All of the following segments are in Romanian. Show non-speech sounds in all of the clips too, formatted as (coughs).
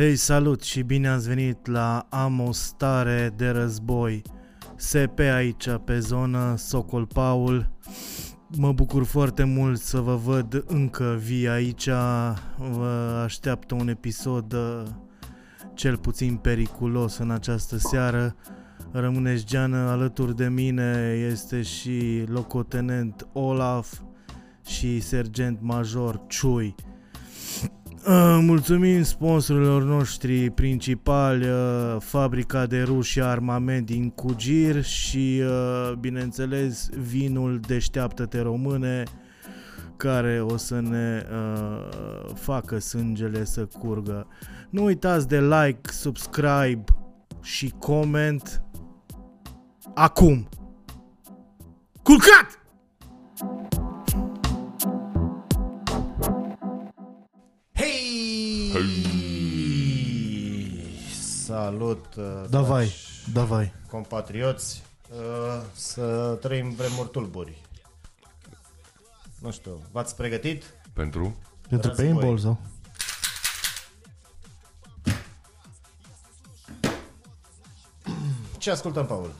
Hei, salut și bine ați venit la Am o stare de război. SP aici pe zonă, Socol Paul. Mă bucur foarte mult să vă văd încă vii aici. Vă așteaptă un episod uh, cel puțin periculos în această seară. Rămâneți geană alături de mine, este și locotenent Olaf și sergent major Ciui. Uh, mulțumim sponsorilor noștri principali, uh, fabrica de ruși armament din Cugir și, uh, bineînțeles, vinul Deșteaptă-te române, care o să ne uh, facă sângele să curgă. Nu uitați de like, subscribe și comment acum. Culcat! Salut, uh, Davai, dragi davai. compatrioți, uh, să trăim vremuri tulburi. Nu știu, v-ați pregătit? Pentru? Pentru Război. paintball sau? Ce ascultăm, Paul?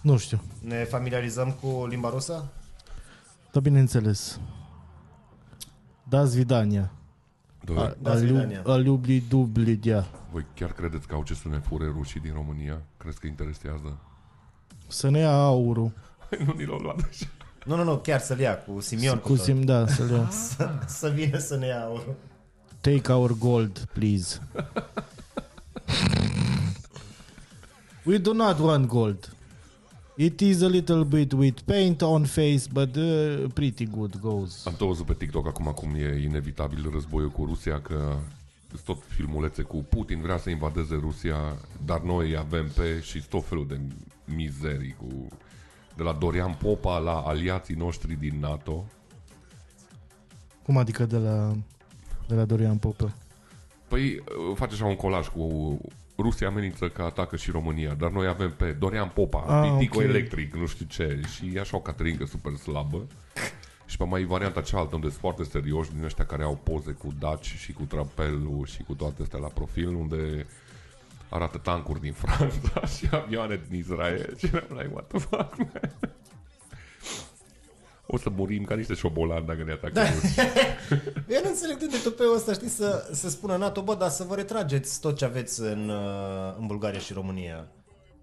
Nu știu, Ne familiarizăm cu limba rusă? dar bineînțeles. Da zvidania. Doi, Da, Svidania. Aliubli dubli dia. voi chiar credeți că au ce să ne fure rușii din România? Crezi că interesează? Să ne ia aurul. nu ni l-au luat așa. Nu, nu, nu, chiar să-l ia cu Simion. cu tot. sim, da, (laughs) să le ia. Să vină să ne ia aurul. Take our gold, please. (laughs) We do not want gold. It is a little bit with paint on face, but uh, pretty good goes. Am tot văzut pe TikTok acum cum e inevitabil războiul cu Rusia, că sunt tot filmulețe cu Putin vrea să invadeze Rusia, dar noi avem pe și tot felul de mizerii cu de la Dorian Popa la aliații noștri din NATO. Cum adică de la, de la Dorian Popă? Păi face așa un colaj cu Rusia amenință că atacă și România, dar noi avem pe Dorian Popa, Ah, Pitico ok. Electric, nu știu ce, și e așa o caterincă super slabă. Și pe mai varianta cealaltă unde sunt foarte serioși din ăștia care au poze cu Daci și cu trapelul și cu toate astea la profil, unde arată tancuri din (laughs) Franța și avioane din Israel. Și eram like, what the fuck, man? O să murim ca niște șobolani dacă ne atacă da. (laughs) Eu nu înțeleg de tupeul ăsta, știi, să, să spună NATO, bă, dar să vă retrageți tot ce aveți în, uh, în Bulgaria și România.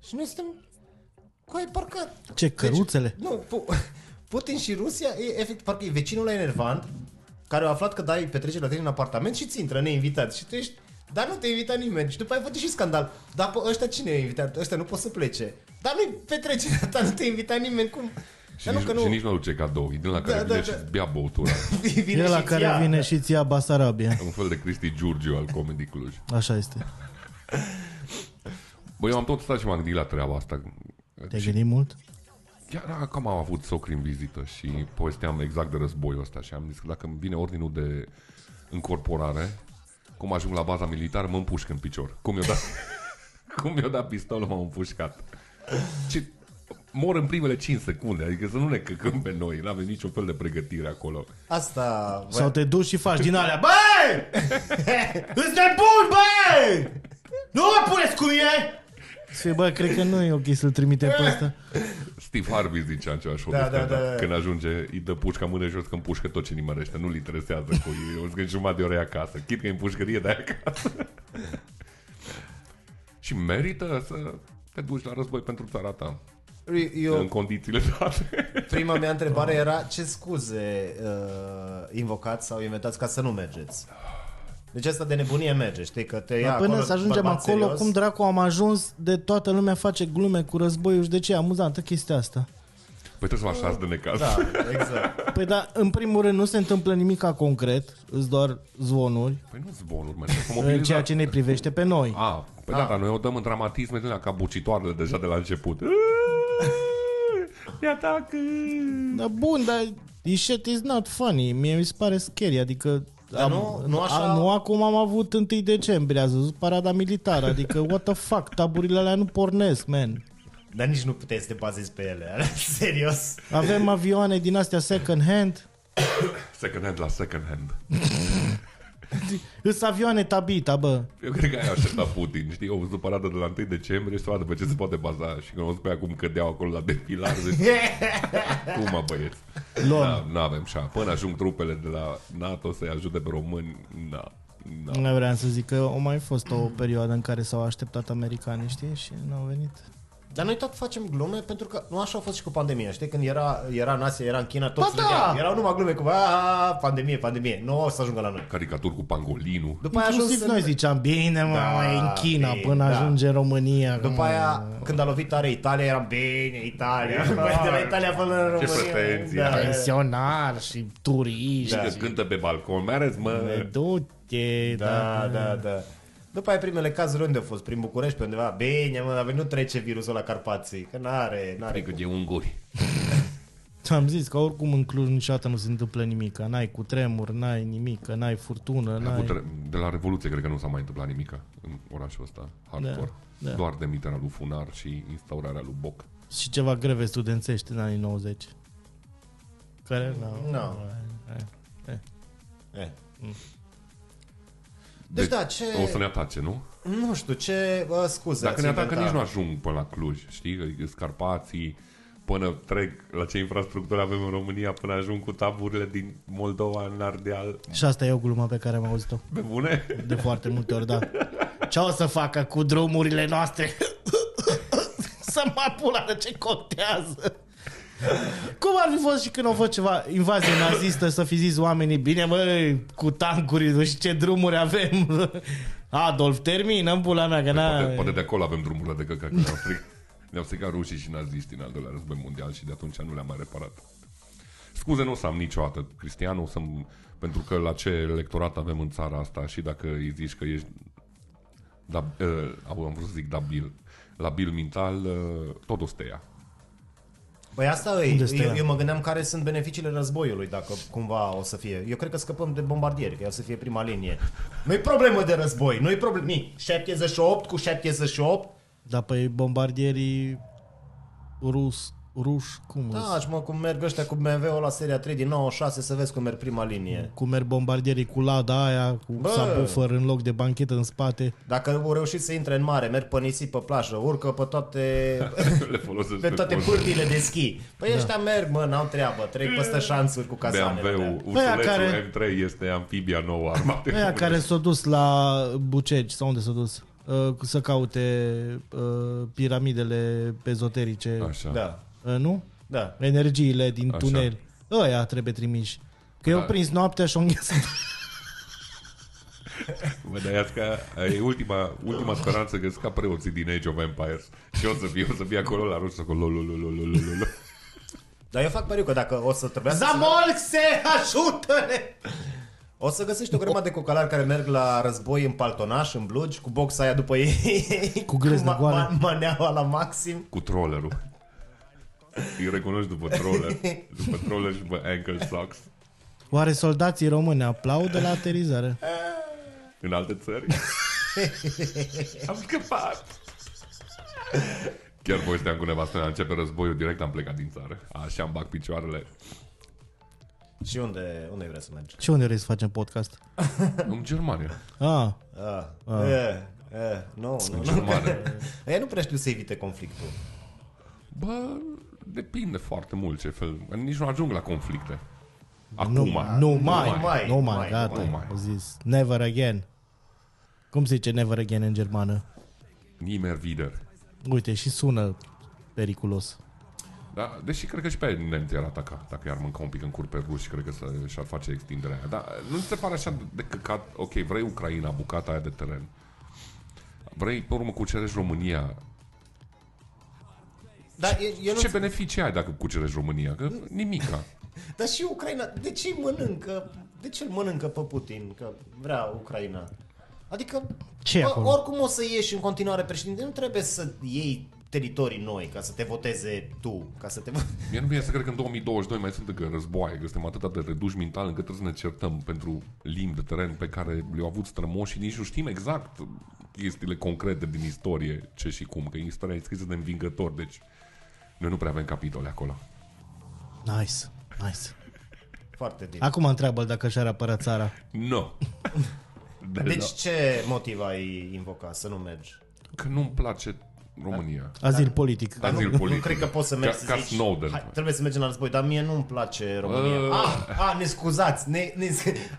Și noi suntem... Coi, parcă... Ce, căruțele? Nu, Pu- (laughs) Putin și Rusia, e, efect, parcă e vecinul la enervant, care a aflat că dai petrecere la tine în apartament și ți intră neinvitat. Și tu ești, dar nu te invita nimeni. Și după aia face și scandal. Dar pe ăștia cine i-a invitat? Ăștia nu pot să plece. Dar nu-i petrecerea (laughs) ta, nu te invita nimeni. Cum? Și, Dar nu, nici, că nu... și nici nu aduce cadou, e din la care Da, vine da, și da. îți bea băutura. vine E la și-ți care ia. vine și ți ția Basarabia. Un fel de Cristi Giurgiu al Comedy Cluj. Așa este. (laughs) Băi, eu am tot stat și m-am gândit la treaba asta. Te-ai Și gândit mult? Chiar acum am avut socri în vizită și povesteam exact de războiul ăsta și am zis că dacă îmi vine ordinul de încorporare, cum ajung la baza militară, mă împușc în picior. Cum mi-o dat, (laughs) (laughs) cum mi-o dat pistolul, m-am împușcat. Și mor în primele 5 secunde, adică să nu ne căcăm pe noi, nu avem niciun fel de pregătire acolo. Asta... Sau te duci și faci din alea Băi! (laughs) Îți nebun, băi! Nu mă puneți cu mine! Și bă, cred că nu e ok să-l trimitem pe ăsta. Steve Harvey zicea același Da, da, da, da, da. Când ajunge, îi dă pușca mână jos că împușcă tot ce nimărește. Nu-l interesează cu ei. O să jumătate de ore acasă. Chit că e împușcărie de acasă. (laughs) și merită să te duci la război pentru țara ta. Eu, În condițiile date. (laughs) prima mea întrebare era ce scuze uh, invocați sau inventați ca să nu mergeți? Deci asta de nebunie merge, știi, că te ia Dar până acolo să ajungem bărbat acolo, serios. cum dracu am ajuns de toată lumea face glume cu războiul și de ce e amuzantă chestia asta? Păi trebuie să mă așați de necaz. Da, exact. Păi da, în primul rând nu se întâmplă nimic concret, îți doar zvonuri, Păi nu zvonuri, mă. Să în mobiliza. ceea ce ne privește pe noi. A, păi da, dar noi o dăm în dramatisme din alea ca bucitoarele deja de la început. Ne atacă! Da, bun, dar this shit is not funny. Mie mi se pare scary, adică... Dar nu- nu așa- A, nu acum am avut 1 decembrie, ați văzut parada militară, adică what the fuck, taburile alea nu pornesc, man. Dar nici nu puteai să te bazezi pe ele, (laughs) serios. Avem avioane din astea second hand, Second hand la second hand. (laughs) (laughs) Îs avioane tabita, bă. Eu cred că ai așteptat Putin, știi? O văzut parada de la 1 decembrie și să vadă pe ce se poate baza. Și când o văzut pe aia cum cădeau acolo la defilar, zic, (laughs) cum mă băieți? Luăm. Da, nu avem șa. Până ajung trupele de la NATO să-i ajute pe români, na. na. Nu vreau să zic că a mai fost o perioadă în care s-au așteptat americanii, știi? Și n-au venit. Dar noi tot facem glume pentru că nu așa a fost și cu pandemia. Știi, când era, era în Asia, era în China, toți Ba da! râdeau. Erau numai glume cu a, pandemie, pandemie. Nu o să ajungă la noi. Caricaturi cu pangolinul. După aia a ajuns Inclusiv în- noi ziceam, bine mă, Da, mai în China bine, până da. ajunge în România. După Cum- aia, când a lovit tare Italia, eram bine, Italia. Băi, de la Italia până în Ce România. pretenții da. ai. Pensionari și turiști. Și că cântă pe balcon, mai arăți, mă... Du-te, Da, da, da. După aia primele cazuri unde au fost? Prin București, pe undeva? Bine, mă, dar nu trece virusul la Carpații, că n-are, n-are Frică cum. de unguri. (laughs) Am zis că oricum în Cluj niciodată nu se întâmplă nimic. N-ai cu tremur, n-ai nimic, n-ai furtună, A avut n-ai... re- De la Revoluție cred că nu s-a mai întâmplat nimic în orașul ăsta, hardcore. Da, da. Doar demiterea lui Funar și instaurarea lui Boc. Și ceva greve studențești în anii 90. Care nu. Nu. Eh. Eh. Deci, da, ce... O să ne atace, nu? Nu știu, ce... Bă, scuze, Dacă ați ne atacă, inventat? nici nu ajung până la Cluj, știi? Adică Scarpații, până trec la ce infrastructură avem în România, până ajung cu taburile din Moldova în Ardeal. Și asta e o glumă pe care am auzit-o Pe bune? de foarte multe ori, da. Ce o să facă cu drumurile noastre? (laughs) să mă pula de ce contează. Cum ar fi fost și când au fost ceva invazie nazistă să fi zis oamenii, bine mă, cu tancuri, nu știu ce drumuri avem. Adolf, termină în pula mea, că Poate, n poate de acolo avem drumurile de căcat. că Ne-au stricat, ne-au stricat rușii și naziștii în al doilea război mondial și de atunci nu le-am mai reparat. Scuze, nu o să am niciodată, Cristian, o să pentru că la ce electorat avem în țara asta și dacă îi zici că ești da, uh, am vrut să zic dabil, labil mental, uh, tot o să te ia. Păi asta e. Unde stă Eu, ea? eu mă gândeam care sunt beneficiile războiului, dacă cumva o să fie. Eu cred că scăpăm de bombardieri, că o să fie prima linie. Nu-i problemă de război, nu-i problemă. Ni, 78 cu 78. Da, păi bombardierii rus, ruși, cum Da, da. și mă, cum merg ăștia cu BMW-ul la seria 3 din 96, să vezi cum merg prima linie. Cum merg bombardierii cu lada aia, cu Bă! subwoofer în loc de banchetă în spate. Dacă au reușit să intre în mare, merg pe nisip pe plajă, urcă pe toate, (laughs) Le folosesc pe toate poze. pârtiile de schi. Păi ăștia merg, mă, n-au treabă, trec peste șansuri cu casanele. BMW-ul, Aia ursulețul care- M3 este amfibia nouă armată. Aia care s-au dus la Bucegi, sau unde s-au dus? Uh, să caute uh, piramidele ezoterice. Așa. Da, Uh, nu? da. Energiile din Așa. tunel. Ăia trebuie trimiși. Că eu Da. prins noaptea și o înghețat. (laughs) Bă, dar ia că e ultima, ultima speranță că scap preoții din Age of Empires. Și o să fie, o să fie acolo la roșu, acolo, lo, lo, lo, lo, lo, lo, lo. Dar eu fac pariu că dacă o să trebuiască să... Zamolxe, ajută-ne! O să găsești o grămadă de cocalari care merg la război în paltonaș, în blugi, cu boxa aia după ei, Cu greznă goală. maneaua la maxim. Cu trollerul. Îi recunoști după troller. După troller și după ankle socks. Oare soldații români aplaudă la aterizare? În alte țări. (laughs) Am scăpat. Chiar povesteam cu nevastă mea, începe războiul, direct am plecat din țară. Așa îmi bag picioarele. Și unde, unde vrei să mergi? Și unde vrei să facem podcast? (laughs) În Germania. Ah, Ah, ah. E, e, nu, nu, nu. Germania. (laughs) Ei nu prea știu să evite conflictul. Bă, depinde foarte mult ce fel. Nici nu ajung la conflicte. Acum. nu, nu mai, mai, mai, nu mai, mai, gata, nu mai. au zis. Never again. Cum se zice never again în germană? Nimmer wieder. Uite, și sună periculos. Da, deși cred că și pe aia nemții ar ataca. Dacă i-ar mânca un pic în cur pe ruși, cred că să, și-ar face extinderea aia. Dar nu ți se pare așa de căcat? Ok, vrei Ucraina, bucata aia de teren. Vrei, pe urmă, cucerești România. Dar eu, eu nu Ce beneficii ai dacă cucerești România? Că nimica. (laughs) Dar și Ucraina, de ce îi mănâncă? De ce îl mănâncă pe Putin? Că vrea Ucraina. Adică, Ce e bă, acolo? oricum o să ieși în continuare președinte, nu trebuie să iei teritorii noi ca să te voteze tu, ca să te vo- (laughs) Mie nu vine să cred că în 2022 mai sunt încă războaie, că suntem atât de reduși mental încât trebuie să ne certăm pentru limbi de teren pe care le-au avut strămoși și nici nu știm exact chestiile concrete din istorie, ce și cum, că istoria e scrisă de învingători, deci noi nu prea avem capitole acolo. Nice, nice. Foarte bine. Acum întreabă dacă și-ar apăra țara. Nu. (laughs) Deloc. Deci ce motiv ai invoca să nu mergi? Că nu-mi place România. Azil politic. Dar nu, Azil nu politic. cred că poți să mergi Ca- să ca zici, Snowden. Hai, trebuie să mergem la război, dar mie nu-mi place România. Uh. Ah, ah, ne scuzați, ne, ne,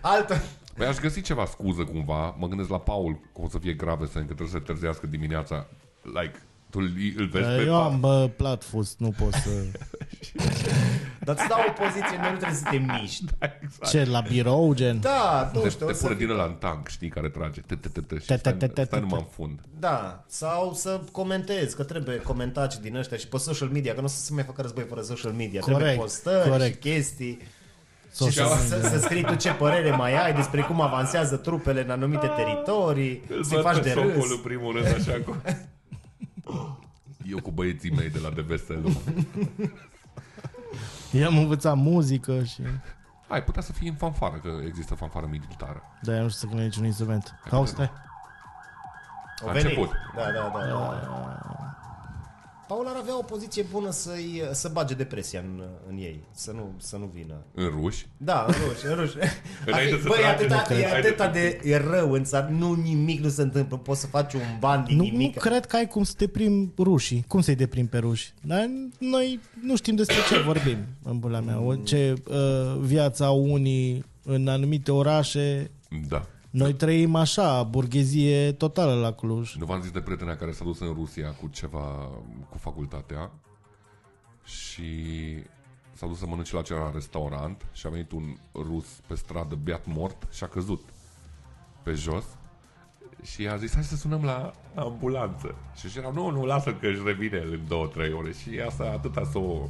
altă... Păi aș găsi ceva scuză cumva. Mă gândesc la Paul că o să fie grave să încât trebuie să târzească dimineața. Like, tu îl, îl vezi pe Eu Paul. am bă, platfus, nu pot să... (laughs) Dar îți dau o poziție, noi nu trebuie să te miști. Exact. Ce, la birou, gen? Da, nu Te, știu, te o să pune fii- din ăla în tank, știi, care trage. Te, te, te, te, și Te, te, stai, te, te, stai te, numai te. în fund. Da, sau să comentezi, că trebuie comentați din ăștia și pe social media, că nu o să se mai facă război fără social media. trebuie Corect, postări corect. și chestii. Social și să, să, să scrii tu ce părere mai ai despre cum avansează trupele în anumite teritorii, să-i faci de râs. în primul rând, așa cu... (laughs) (gasps) Eu cu băieții mei de la DVSL. (laughs) I-am învățat muzică și... Ai putea să fii în fanfară, că există fanfară militară. Da, eu nu știu să cânt niciun instrument. Cauți, stai. Au A venit. început. Da, da, da. da. Paul ar avea o poziție bună să-i, să bage depresia în, în ei, să nu, să nu vină. În ruși. Da, în ruși, în ruși. (laughs) Înainte să Băi, e trage, atâta, nu e cred. atâta de e rău în țară, nu nimic nu se întâmplă, poți să faci un ban din Nu, nimic. nu cred că ai cum să deprim rușii. Cum să-i deprim pe ruși? Dar noi nu știm despre ce vorbim, în bula mea. O- Ce uh, viața unii în anumite orașe... Da. Noi trăim așa, burghezie totală la Cluj. Nu v-am zis de prietena care s-a dus în Rusia cu ceva, cu facultatea și s-a dus să mănânce la celălalt restaurant și a venit un rus pe stradă beat mort și a căzut pe jos și a zis hai să sunăm la ambulanță. Și și erau, nu, nu, lasă că își revine în două, trei ore. Și asta atâta s-o,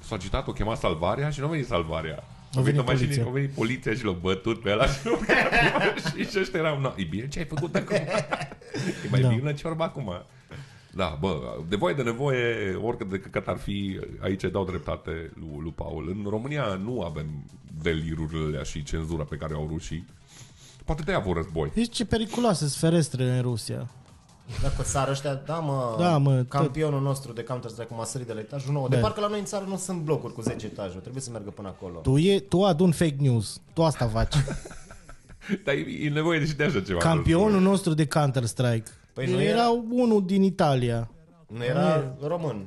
s-a agitat, o chema salvarea și nu a venit salvarea. A venit, o mașină, poliția. a venit poliția și l-a bătut pe ăla și, (laughs) nu și, și ăștia erau, no, e bine ce ai făcut acum? E mai Da. da. bine ciorba acum. Da, bă, de voie de nevoie, oricât de căcat ar fi, aici îi dau dreptate lui, lui Paul. În România nu avem delirurile și cenzura pe care o au rușii. Poate de-aia vor război. Deci ce periculoase sunt ferestrele în Rusia. Dacă țară ăștia, da mă, Da, mă, tot- campionul nostru de Counter-Strike cum a sărit de la etajul 9. De Da. parcă la noi în țară nu sunt blocuri cu 10 etaje, trebuie să meargă până acolo. Tu, e, tu adun fake news. Tu asta faci. (laughs) Dar e, e nevoie de și de așa ceva. Campionul nostru de Counter-Strike. Păi Păi nu era era- unul din Italia. Nu era român.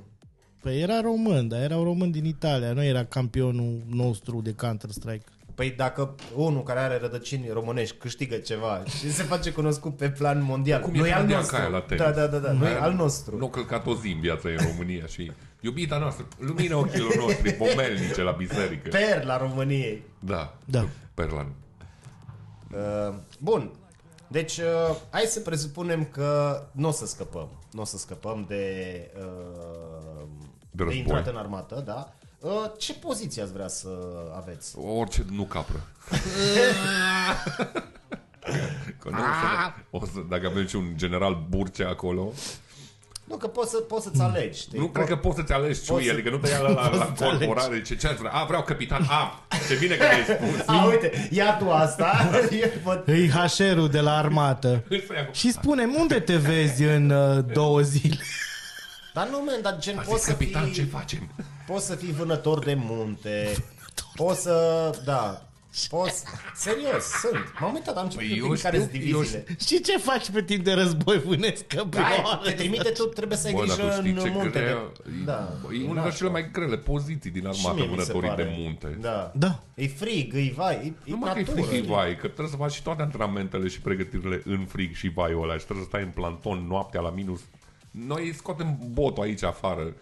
Păi era român, dar era român din Italia. Nu era campionul nostru de Counter-Strike. Păi dacă unul care are rădăcini românești câștigă ceva și se face cunoscut pe plan mondial, Cum e nu e al Claudia nostru. Caia la tenis. Da, da, da, da, nu e al nostru. Nu a călcat o zi în viața ei în România și iubita noastră, lumina ochilor noștri, pomelnice la biserică. Per la României. Da, Da. Perlan. Uh, bun. Deci, uh, hai să presupunem că nu o să scăpăm. Nu o să scăpăm de, uh, De de război. intrat în armată, da? Uh, ce poziție ați vrea să aveți? Orice nu capră. (laughs) Că nu, o să, o să, dacă avem și un general Burcea acolo, Nu, că poți, să, poți să-ți alegi. știi? nu cred că poți să-ți alegi Poți ciui, să- adică nu te ia la, la, la să-ți alegi. corporare, ce, ce ați vrea? A, vreau capitan, a, ce bine că ai spus. A, uite, ia tu asta. (laughs) Eu văd- Îi HR-ul de la armată. Îl să ia cu- Și spune unde te vezi în uh, două zile? Dar nu, man, dar gen, A poți zis să, capitan, fii, ce facem? poți să fii vânător de munte, poți să, da, poți, serios, sunt. M-am uitat, am început Păi păi eu care sunt știu- eu diviziile. Și ce faci pe timp de război? Vânezi Da, căprioare? te trimite tu, trebuie să ai Bă, dar grijă tu știi în ce munte. grea, de... Da. e una dintre cele mai grele poziții din Și armată, mie mi se vânătorii pare. de munte. Da. Da. E frig, e vai, e, e Nu mă că e natură. frig, e vai, că trebuie să faci și toate antrenamentele și pregătirile în frig și vaiul ăla și trebuie să stai în planton noaptea la minus. Noi scoatem botul aici afară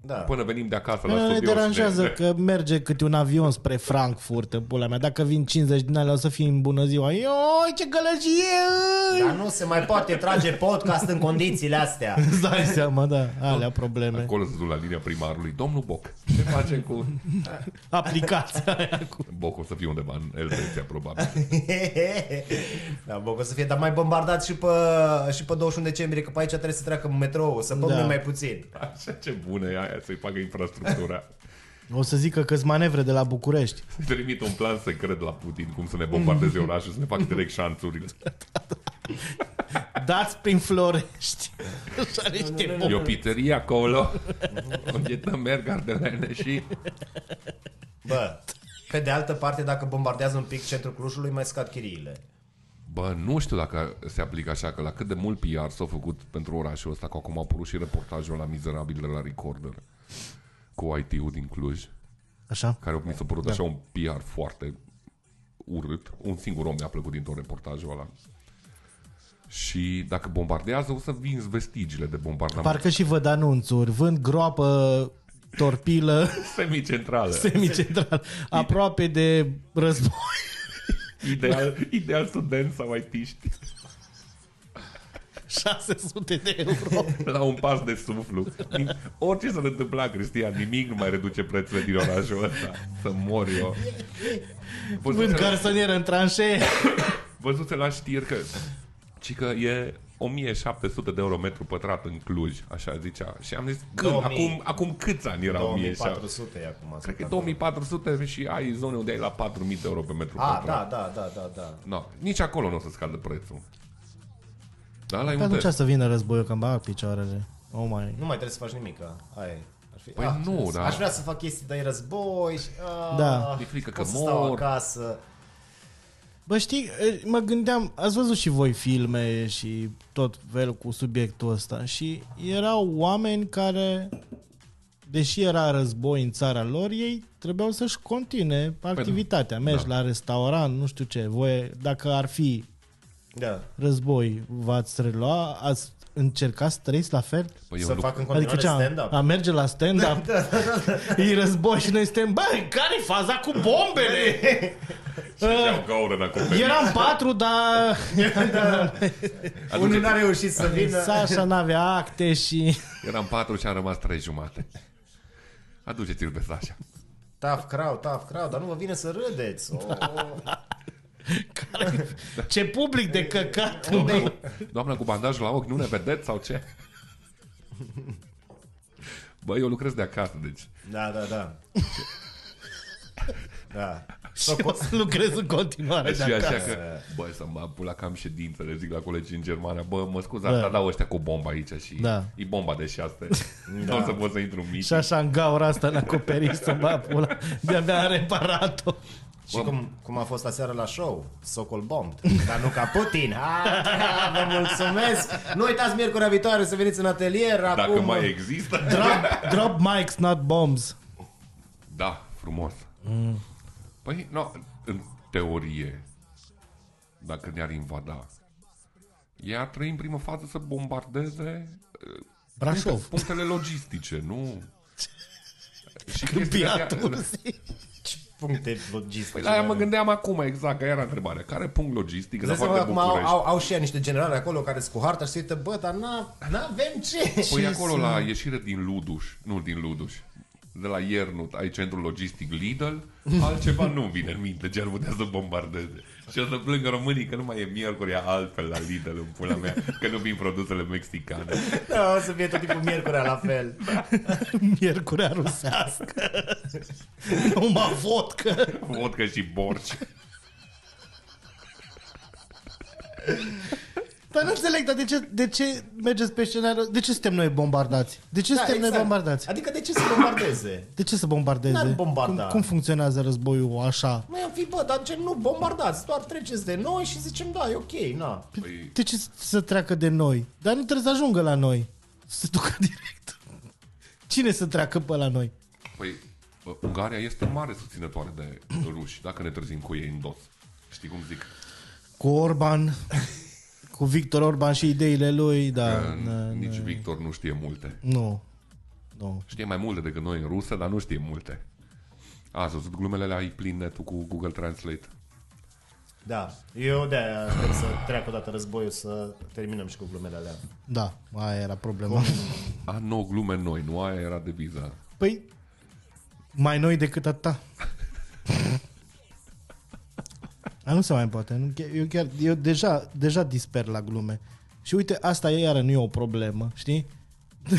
Da. până venim de acasă la Nu ne studio. și deranjează ne- că merge câte un avion spre Frankfurt, în pula mea. Dacă vin 50 din alea, o să fie în bună ziua. Ioi, ce gălăgie! îi! Dar nu se mai poate trage podcast în condițiile astea. (laughs) Îți dai seama, da, alea probleme. Acolo se duc la linia primarului. Domnul Boc, ce face cu... (laughs) Aplicația aia cu... Boc o să fie undeva în Elveția, probabil. (laughs) da, bă, că o să fie, dar mai bombardat și pe, și pe 21 decembrie, că pe aici trebuie să treacă metrou, să pământ Da. mai puțin. Așa ce bună e aia să-i facă infrastructura. O să zică că manevre de la București. Să-i trimit un plan secret la Putin cum să ne bombardeze orașul, să ne facă direct șanțurile. Dați prin Florești. Așa niște E bombe. o pizzerie acolo, unde dă merg ardelene și... Bă, Pe de altă parte, dacă bombardează un pic centrul Clujului, mai scad chiriile. Bă, nu știu dacă se aplică așa, că la cât de mult PR s-a făcut pentru orașul ăsta, că acum a apărut și reportajul la mizerabil de la Recorder cu IT-ul din Cluj, Așa? care mi s-a părut da. așa un PR foarte urât. Un singur om mi-a plăcut din tot reportajul ăla. Și dacă bombardează, o să vinzi vestigiile de bombardament. Parcă și văd anunțuri, vând groapă, torpilă, (laughs) Semicentrală. semicentral, aproape de război. Ideal, (laughs) ideal student sau IT-ști. 600 (laughs) de euro. (laughs) La un pas de suflu. Orice s-ar întâmpla, Cristian, nimic nu mai reduce prețurile din orașul ăsta. Să mor eu. Vând Văzuse, garsonieră în tranșee. văzuse la știri că, ci că e 1700 de euro metru pătrat în Cluj, așa zicea. Și am zis, când? 2000. Acum, acum câți ani era 1700? 2400 e acum. Cred că e 2400 și ai zone unde ai la 4000 de euro pe metru Ah, pătrat. da, da, da, da, da. No, nici acolo nu o să scadă prețul. Da, la e Pe un atunci test. să vină războiul, că îmi bag picioarele. Oh my. Nu mai trebuie să faci nimic. Aia e. Ar fi, Păi ah, nu, aș- da. Aș vrea să fac chestii de război și... Ah, Da. E frică că pot să stau mor. acasă. Bă, știi, e, mă gândeam, ați văzut și voi filme și tot fel cu subiectul ăsta și erau oameni care, deși era război în țara lor, ei trebuiau să-și continue activitatea. Mergi da. la restaurant, nu știu ce, voi, dacă ar fi Da. război, v-ați relua, ați încercat să trăiți la fel? Păi să eu fac în Adică continuare ce, am, stand-up. am merge la stand-up, e război și noi suntem, băi, care-i faza cu bombele? Iau gaură în acoperiș. Eram patru, dar (laughs) Unul n-a reușit să vină. Sasha n-avea acte și... Eram patru și am rămas trei jumate. Aduceți-l pe Sasha. Tough crowd, tough crowd, dar nu vă vine să râdeți. Oh. (laughs) Care... Ce public de căcat! Doamna cu, doamna cu bandaj la ochi, nu ne vedeți sau ce? Bă, eu lucrez de acasă, deci... Da, da, da. Da. Și o să lucrez în continuare de și așa acasă. că, bă, să mă pula cam ședință, le zic la colegii în Germania, bă, mă scuzați, Da. dar dau ăștia cu bomba aici și Da. e bomba de șaste. Da. (laughs) Nu o să pot să intru în Și mici. așa în gaura asta în acoperiș să bă pula. De-abia am reparat-o. Și cum, cum a fost aseară la show, Socol Bombed, dar nu ca Putin. Ha, vă mulțumesc! Nu uitați miercurea viitoare să veniți în atelier. Dacă acum... mai există. Drop, drop mics, not bombs. Da, frumos. Mm. Păi, no, în teorie, dacă ne-ar invada, ei ar trăi în primă fază să bombardeze uh, Brașov. punctele logistice, nu? (laughs) Și chestiile Câmpiatul. astea- Puncte logistice. Păi la aia mă gândeam acum exact, că era întrebarea. Care punct logistic? Îți În dai afară seama de acum au, București. au, au și ea niște generale acolo care sunt cu harta și se uită, bă, dar n-a- n-avem ce. Păi (laughs) Și acolo să- la ieșire din Luduș, nu din Luduș, de la Iernut, ai centrul logistic Lidl, (laughs) altceva nu vine în minte ce ar putea să bombardeze. Și o să plângă românii că nu mai e miercuri, e altfel la Lidl în pula mea, că nu vin produsele mexicane. Da, o să fie tot timpul miercurea la fel. (laughs) Miercurea rusească. (laughs) Numai vodcă. Vodcă și borci. Dar nu înțeleg, dar de ce, de ce mergeți pe scenariu? De ce suntem noi bombardați? De ce Da, suntem noi bombardați? Adică de ce să bombardeze? De ce să bombardeze? N-ar bombarda. Cum, cum funcționează războiul așa? Noi am fi, bă, dar ce nu bombardați, doar treceți de noi și zicem, da, e ok, na. Păi, De ce să treacă de noi? Dar nu trebuie să ajungă la noi. Să se ducă direct. Cine să treacă pe la noi? păi bă, Ungaria este mare susținătoare de ruși, dacă ne trezim cu ei în dos. Știi cum zic? Cu Orban, (laughs) cu Victor Orban și ideile lui, da. Că da, nici da. Victor nu știe multe. Nu. Nu. Știe mai multe decât noi în rusă, dar nu știe multe. A, ați văzut glumele alea, ai plin netul cu Google Translate. Da, eu de-aia aștept să treacă odată războiul să terminăm și cu glumele alea. Da, aia era problema. A, nu, glume noi, nu aia era deviza. Păi, mai noi decât atâta. (laughs) A, nu se mai poate. Nu, chiar- eu, chiar, eu deja, deja disper la glume. Și uite, asta e iară nu e o problemă, știi? (laughs)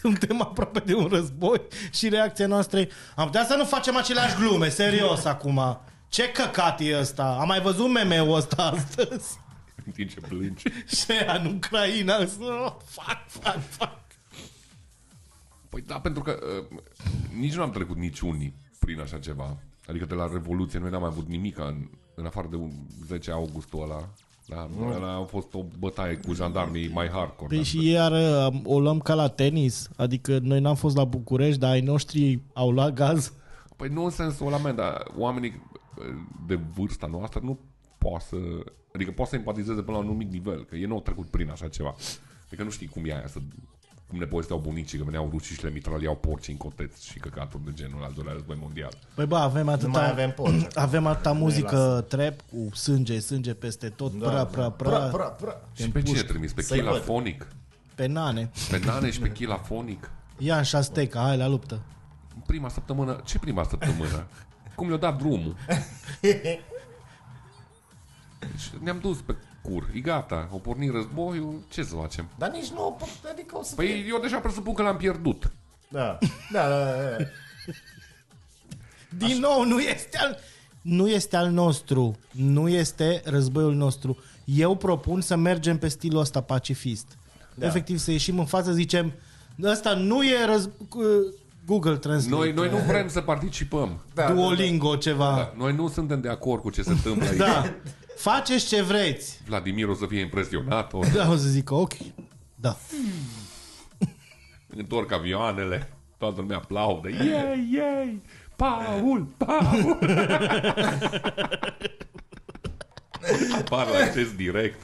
Suntem aproape de un război și reacția noastră e am putea să nu facem aceleași glume, serios acum. Ce căcat e ăsta? Am mai văzut meme-ul ăsta astăzi. În timp ce plângi. Și aia în Ucraina. Oh, fuck, fuck, fuck. Păi da, pentru că uh, nici nu am trecut niciunii prin așa ceva. Adică de la Revoluție noi n-am mai avut nimic în, în afară de un 10 augustul ăla. Da, ăla a fost o bătaie cu jandarmii mai hardcore. Păi da. și iar uh, o luăm ca la tenis, adică noi n-am fost la București, dar ai noștri au luat gaz. Păi nu în sensul ăla, man, dar oamenii de vârsta noastră nu poate să... Adică poate să empatizeze până la un anumit nivel, că ei nu au trecut prin așa ceva. Adică nu știi cum e aia să cum ne povesteau bunicii că veneau rușii și le mitraliau porci în coteți și căcaturi de genul al doilea război mondial. Păi bă, avem Nu atâta, mai avem porci. avem atâta muzică lasă. trap cu sânge, sânge peste tot, Da, pra, da. pra, pra, pra, pra, pra. Și pe cine trimis? Pe Să-i Chila văd. Fonic? pe nane. Pe Nane și pe Chila Fonic? Ia în șasteca, hai la luptă. Prima săptămână... Ce prima săptămână? Cum le-a dat drumul? (laughs) Deci ne-am dus pe cur. E gata. Au pornit războiul. Ce să facem? Dar nici nu, adică o să fie... Păi eu deja presupun că l-am pierdut. Da, da, da, da, da. Din nou, nu este al... Nu este al nostru. Nu este războiul nostru. Eu propun să mergem pe stilul ăsta pacifist. Da. Efectiv să ieșim în față, zicem, ăsta nu e răz... cu- Google Translate. Noi, noi nu vrem să participăm. Da, Duolingo, ceva. Da, noi nu suntem de acord cu ce se întâmplă (laughs) aici. Da. Faceți ce vreți. Vladimir o să fie impresionat, o Da, o să zic, ok. Da. (laughs) întorc avioanele, toată lumea aplaudă. Yay, yay! Paul, Paul! (laughs) Apar la acces direct.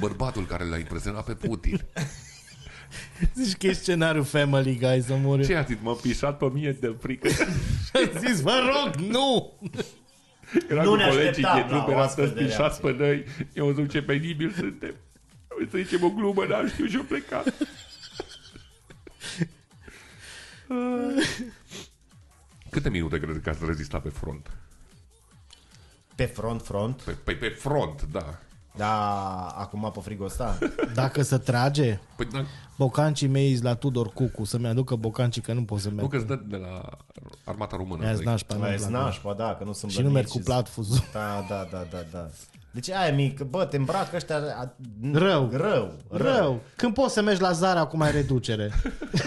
Bărbatul care l-a impresionat pe Putin. Zici că e scenariul Family Guy să mori. Ce a zis? M-a pișat pe mine de frică. (laughs) Zis, vă rog, nu! Era Nu cu ne colegii, așteptam e la drum, o era astfel toți de pișați pe reacție. noi. Eu zic ce penibil suntem. Să zicem o glumă, dar știu și eu plecat. (laughs) Câte minute crezi că ați rezistat pe front? Pe front, front. Pe, pe, pe front, da. Da, acum pe frigul ăsta. Dacă se trage, Păi, da, bocancii mei îs la Tudor Cucu, să-mi aducă bocancii că nu pot să nu merg. că îți dă de la armata română. Aia zic. nașpa, nu Mai plac. nașpa, da, că nu sunt Și nu merg cu blănici. platfuzul. Da, da, da, da, da. Deci aia mică, bă, te îmbracă ăștia... A, Rău. Rău. Rău. Când poți să mergi la Zara, acum ai reducere.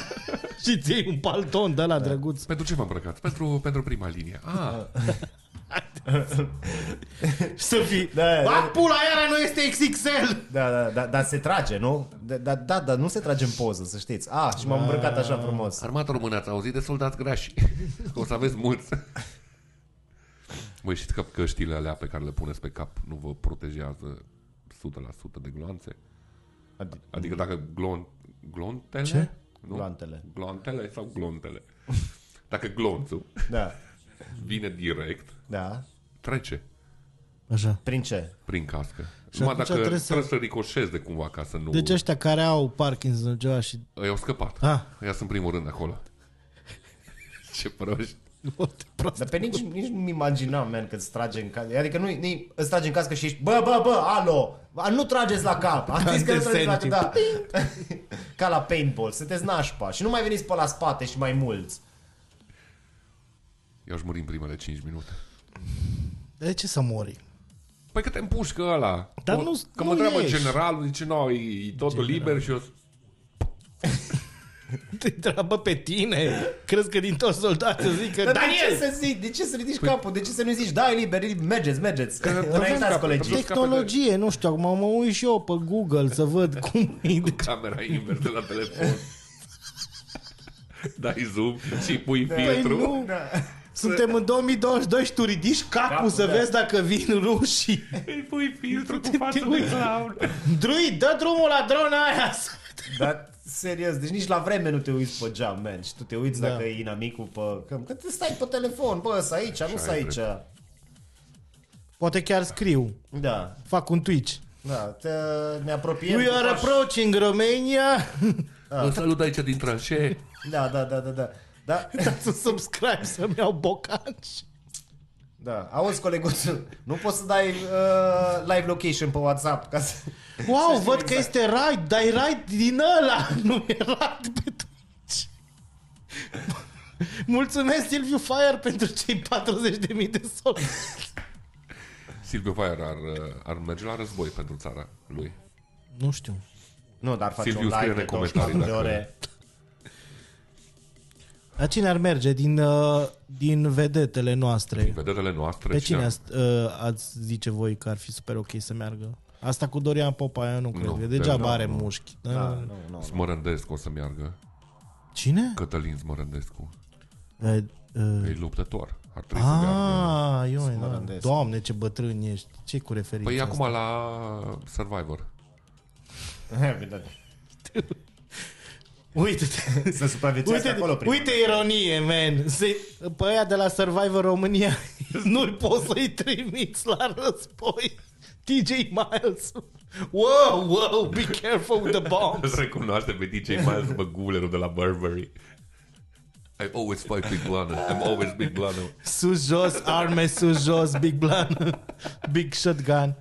(laughs) și ți iei un palton de la da. drăguț. Pentru ce vă îmbrăcați? Pentru, pentru prima linie. Ah, (laughs) (laughs) Să fii... Da, Ba, da. pula, iară nu este XXL! Da, da, da, dar se trage, nu? Da, da, da, da, nu se trage în poză, să știți. Ah, și m-am îmbrăcat așa frumos. armata română ați auzit de soldați grași. (laughs) o să aveți mulți. Voi știți că căștile alea pe care le puneți pe cap nu vă protejează 100% de gloanțe? Adi- Adică dacă glon, glontele? Ce? Nu? Gloantele. Gloantele sau glontele? (laughs) Dacă glonțul Da, vine direct, da. trece Așa. Prin ce? prin cască. Și Numai atunci dacă trebuie trebuie să- să... ricoșezi de cumva ca să nu... Deci ăștia care au Parkinson ceva și... Ei au scăpat. Ah. Ăia sunt primul rând acolo. (laughs) Ce proști. Foarte prost. Dar pe nici, nici nu-mi imaginam, man, că îți trage în cască. Adică nu, nu îți trage în cască și ești, bă, bă, bă, alo, A, nu trageți la cap. Am zis că nu trageți la cap, da. (laughs) Ca la paintball, sunteți nașpa. Și nu mai veniți pe la spate și mai mulți. Eu aș muri în primele 5 minute. De ce să mori? Păi că te împușcă ăla. Dar Că- nu- Că nu mă întreabă ești. generalul, zice, nu, e, e totul liber și eu... (laughs) Te întreabă pe tine? Crezi că din toți soldații o zic că... Dar de Daniel! ce să zic? De ce să ridici capul? De ce să nu zici, da, e liber, e liber, mergeți, mergeți. Înaintați capul, colegii. că- Tehnologie, nu știu, acum mă uit și eu pe Google să văd (laughs) cum e. Camera invers de la telefon. (laughs) Dai zoom și pui Păi filtru. nu, Da. Suntem în 2022 și tu ridici capul, Capul, să da. vezi dacă vin rușii. Îi pui filtru cu față te de uiți. clown. Druid, dă drumul la drona aia! Dar, serios, deci nici la vreme nu te uiți pe geam, man. Și tu te uiți Da. dacă e inamicul pe... Că, că te stai pe telefon, bă, să aici, nu să ai aici. Poate chiar scriu, Da, fac un Twitch. da, te, ne apropiem. We cu are pași- approaching Romania. Vă salut aici din tranșee. Da, da, da, da, da. Da, (laughs) să subscribe să-mi iau bocanci. da. Auzi, coleguțul, nu poți să dai uh, live location pe WhatsApp ca să... Wow, (laughs) să știm văd că exact. este raid, dar e raid din ăla, (laughs) nu e raid pe Twitch. Mulțumesc Silviu Fire pentru cei 40.000 de soldi. Silviu Fire ar, ar merge la război pentru țara lui. Nu știu. Nu, dar face Silviu, un live scrie-ne de în comentarii 24 de dacă- ore. Dar cine ar merge din, uh, din vedetele noastre? Vedetele noastre... Pe cine ați, uh, ați zice voi că ar fi super ok să meargă? Asta cu Dorian Popa, eu nu cred. Nu, că degeaba nu, are nu. mușchi. Da, Da. nu, nu, nu. Smărândescu o să meargă. Cine? Cătălin Smărândescu. Uh, uh, E luptător. Ar trebui să meargă. Ah, eu, da. Smărândescu. Doamne, ce bătrân ești. ce cu referință Păi e asta? acum la Survivor. (laughs) (laughs) Uite-te. (laughs) Să supraviețuiască Uite, acolo prima. uite ironie, man. Se, pe aia de la Survivor România (laughs) nu-i poți să-i trimiți la război. TJ Miles. Wow, wow, be careful with the bombs. Îl recunoaște pe DJ Miles după gulerul de la Burberry. I always fight Big Blunner. I'm always Big Blunner. Sus, jos, arme, sus, jos, big blan, big shotgun.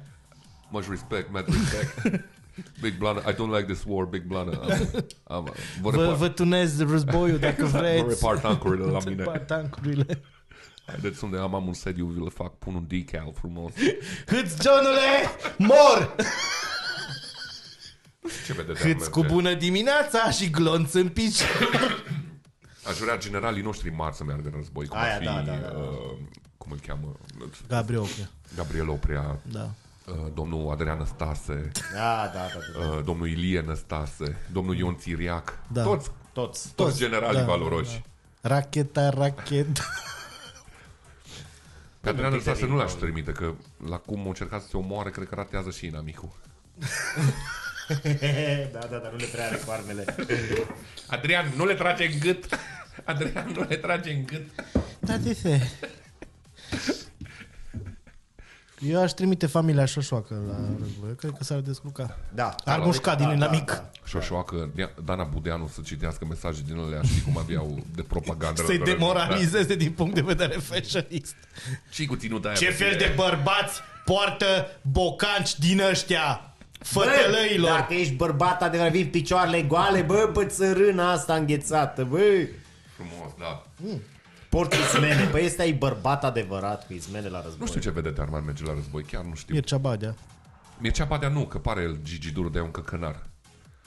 Much respect, mad respect. (laughs) Big Blunner. I don't like this war, Big Blunner. I'm, I'm, vă, Vă, repar, vă tunez războiul dacă vă vreți. repar tancurile la mine. Repar tancurile. Haideți unde am, am un sediu, vi le fac, pun un decal frumos. Hâți, Johnule, mor! Ce vedeți? Hâți cu bună dimineața și glonț în picior. Aș vrea generalii noștri mari să meargă în război, cum Aia, ar fi, da, da, da. Uh, cum îl cheamă, Gabriel, cred. Gabriel Oprea, da. Uh, domnul Adrian Năstase, Da, da, da. da. uh, domnul Ilie Năstase, domnul Ion Țiriac, Da. toți, Toți. toți generalii da, valoroși. Racheta, racheta. Pe Adrian Un pic de Năstase nu l-aș ritm, trimite, că la cum o încercat să se omoare, cred că ratează și inamicul. (laughs) da, da, dar nu le prea are cu armele. (laughs) Adrian, nu le trage în gât! Adrian, nu le trage în gât! Da, de ce? Eu aș trimite familia Șoșoacă la război. Eu Cred că s-ar descurca. Da. Ar Da, mușca din da, inamic. da, da. Șoșoacă, Dana Budeanu să citească mesaje din alea, știi cum aveau de propagandă. Să-i Da. demoralizeze din punct de vedere fashionist. Și cu ținuta aia Ce pe fel tine. de bărbați poartă bocanci din ăștia Bă, fătălăilor? Dacă ești bărbat adevărat, vin picioarele goale, bă, bă, țărâna asta înghețată, bă. Frumos, da. Porți izmene, băi, ăsta e bărbat adevărat cu izmene la război. Nu știu ce vedete armat merge la război, chiar nu știu. Mircea Badea. Mircea Badea nu, că pare el Gigi Duru de un căcănar.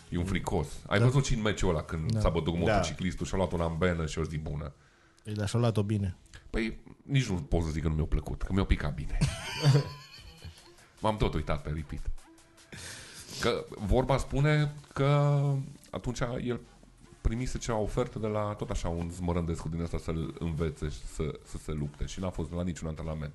E un fricos. Ai da. văzut și în meciul ăla când da. s-a bătut cu Da. motociclistul și a luat o ambenă și o zi bună. Ei, dar și-a luat-o bine. Păi nici nu pot să zic că nu mi-a plăcut, că mi-a picat bine. (laughs) M-am tot uitat pe repeat. Că vorba spune că atunci el primise cea ofertă de la tot așa un zmărândescu din ăsta să-l învețe și să, să se lupte și n-a fost la niciun antrenament.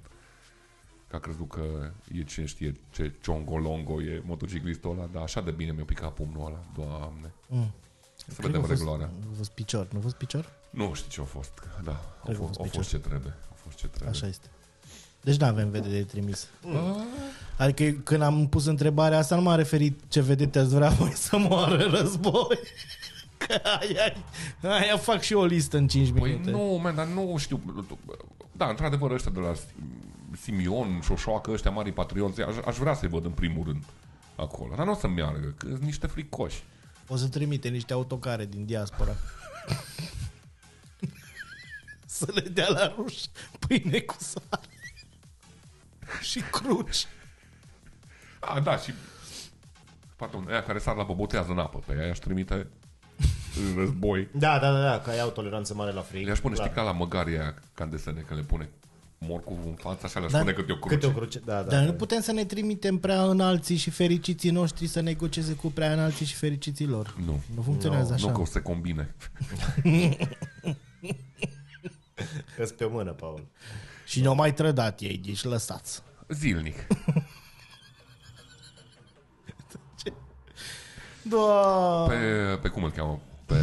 Că a crezut că e cine știe ce ciongolongo e motociclistul ăla, dar așa de bine mi-a picat pumnul ăla, doamne. Mm. Să Cred că vedem a fost, regloarea. a fost picior. Nu a fost picior? Nu știu ce a fost, da, a Cred că a fost, fost a fost ce trebuie. A fost ce trebuie. Așa este. Deci nu avem vedere de trimis. Adică eu, când am pus întrebarea asta, nu m-am referit ce vedete ați vrea voi să moară în război. (laughs) Că aia, aia fac și eu o listă în 5 Păi minute. nu, man, dar nu știu. Da, într-adevăr, ăștia de la Simion, Șoșoacă, ăștia mari patrioți, aș, aș vrea să-i văd în primul rând acolo. Dar nu o să meargă, că sunt niște fricoși. O să trimite niște autocare din diaspora. să le dea la ruși pâine cu sare. și cruci. A, da, și... Pardon, aia care sar la bobotează în apă, pe aia aș trimite în război. Da, da, da, da, că ai o toleranță mare la frig. Le-aș pune, Clar. știi, ca la măgarii aia, ca în desene, că le pune morcovul în față, așa le-aș Da. pune câte o cruce. Câte o cruce, da, da. Dar da. nu putem să ne trimitem prea înalții și fericiții noștri să negocieze cu prea înalții și fericiții lor. Nu. Nu funcționează Nu, așa. că o să se combine. (laughs) Îți pe mână, Paul. Și ne-au mai trădat ei, deci lăsați. Zilnic. (laughs) Da. Pe, pe cum îl cheamă? Pe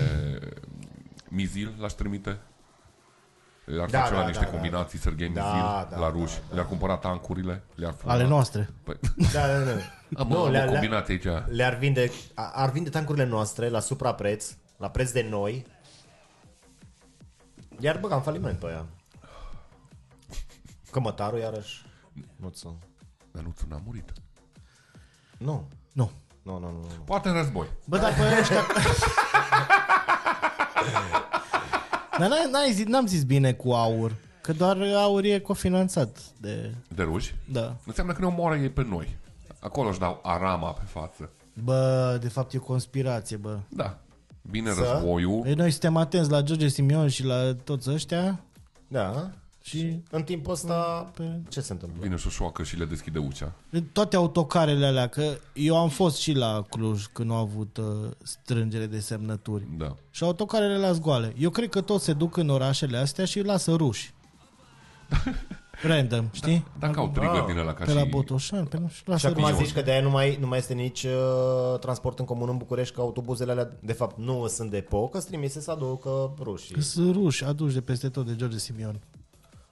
Mizil l-aș trimite? Le-ar Da, face da, la niște da, combinații Sergei Da, Mizil da, la da, ruși. da. Le-ar cumpăra tancurile, le-ar fura. Ale noastre. Păi, Da, da, da. (laughs) am, Nu, am le- o le- combinație aici. Le-ar vinde, a- ar vinde tancurile noastre la suprapreț, la preț de noi. Iar băgam faliment pe aia. Cămătarul iarăși. Nu ți Dar nu ți-a murit. Nu. Nu. Nu, nu, nu. nu. Poate în război. Bă, dar pe ăștia... (laughs) dar n-ai, n-ai zis, n-am zis bine cu aur. Că doar aur e cofinanțat de... De ruși. Da. Înseamnă că ne omoară ei pe noi. Acolo își dau arama pe față. Bă, de fapt e o conspirație, bă. Da. Vine Să? războiul, Păi noi suntem atenți la George Simion și la toți ăștia Da. Și În timpul ăsta, pe ce se întâmplă? vine șoșoacă și le deschide ucea. toate autocarele alea, că eu am fost și la Cluj când au avut uh, strângere de semnături. Da. Și autocarele la zgoale. Eu cred că toți se duc în orașele astea și îi lasă ruși. (laughs) Random, știi? Dacă au trigger Ah, din ăla ca Pe la și... Botoșan, pe nu știu, Și lasă acum ruși. zici că de-aia nu mai, nu mai este nici uh, transport în comun în București, că autobuzele alea, de fapt, nu sunt de po, că sunt trimise să aducă rușii. Sunt ruși aduși de peste tot de George Simion.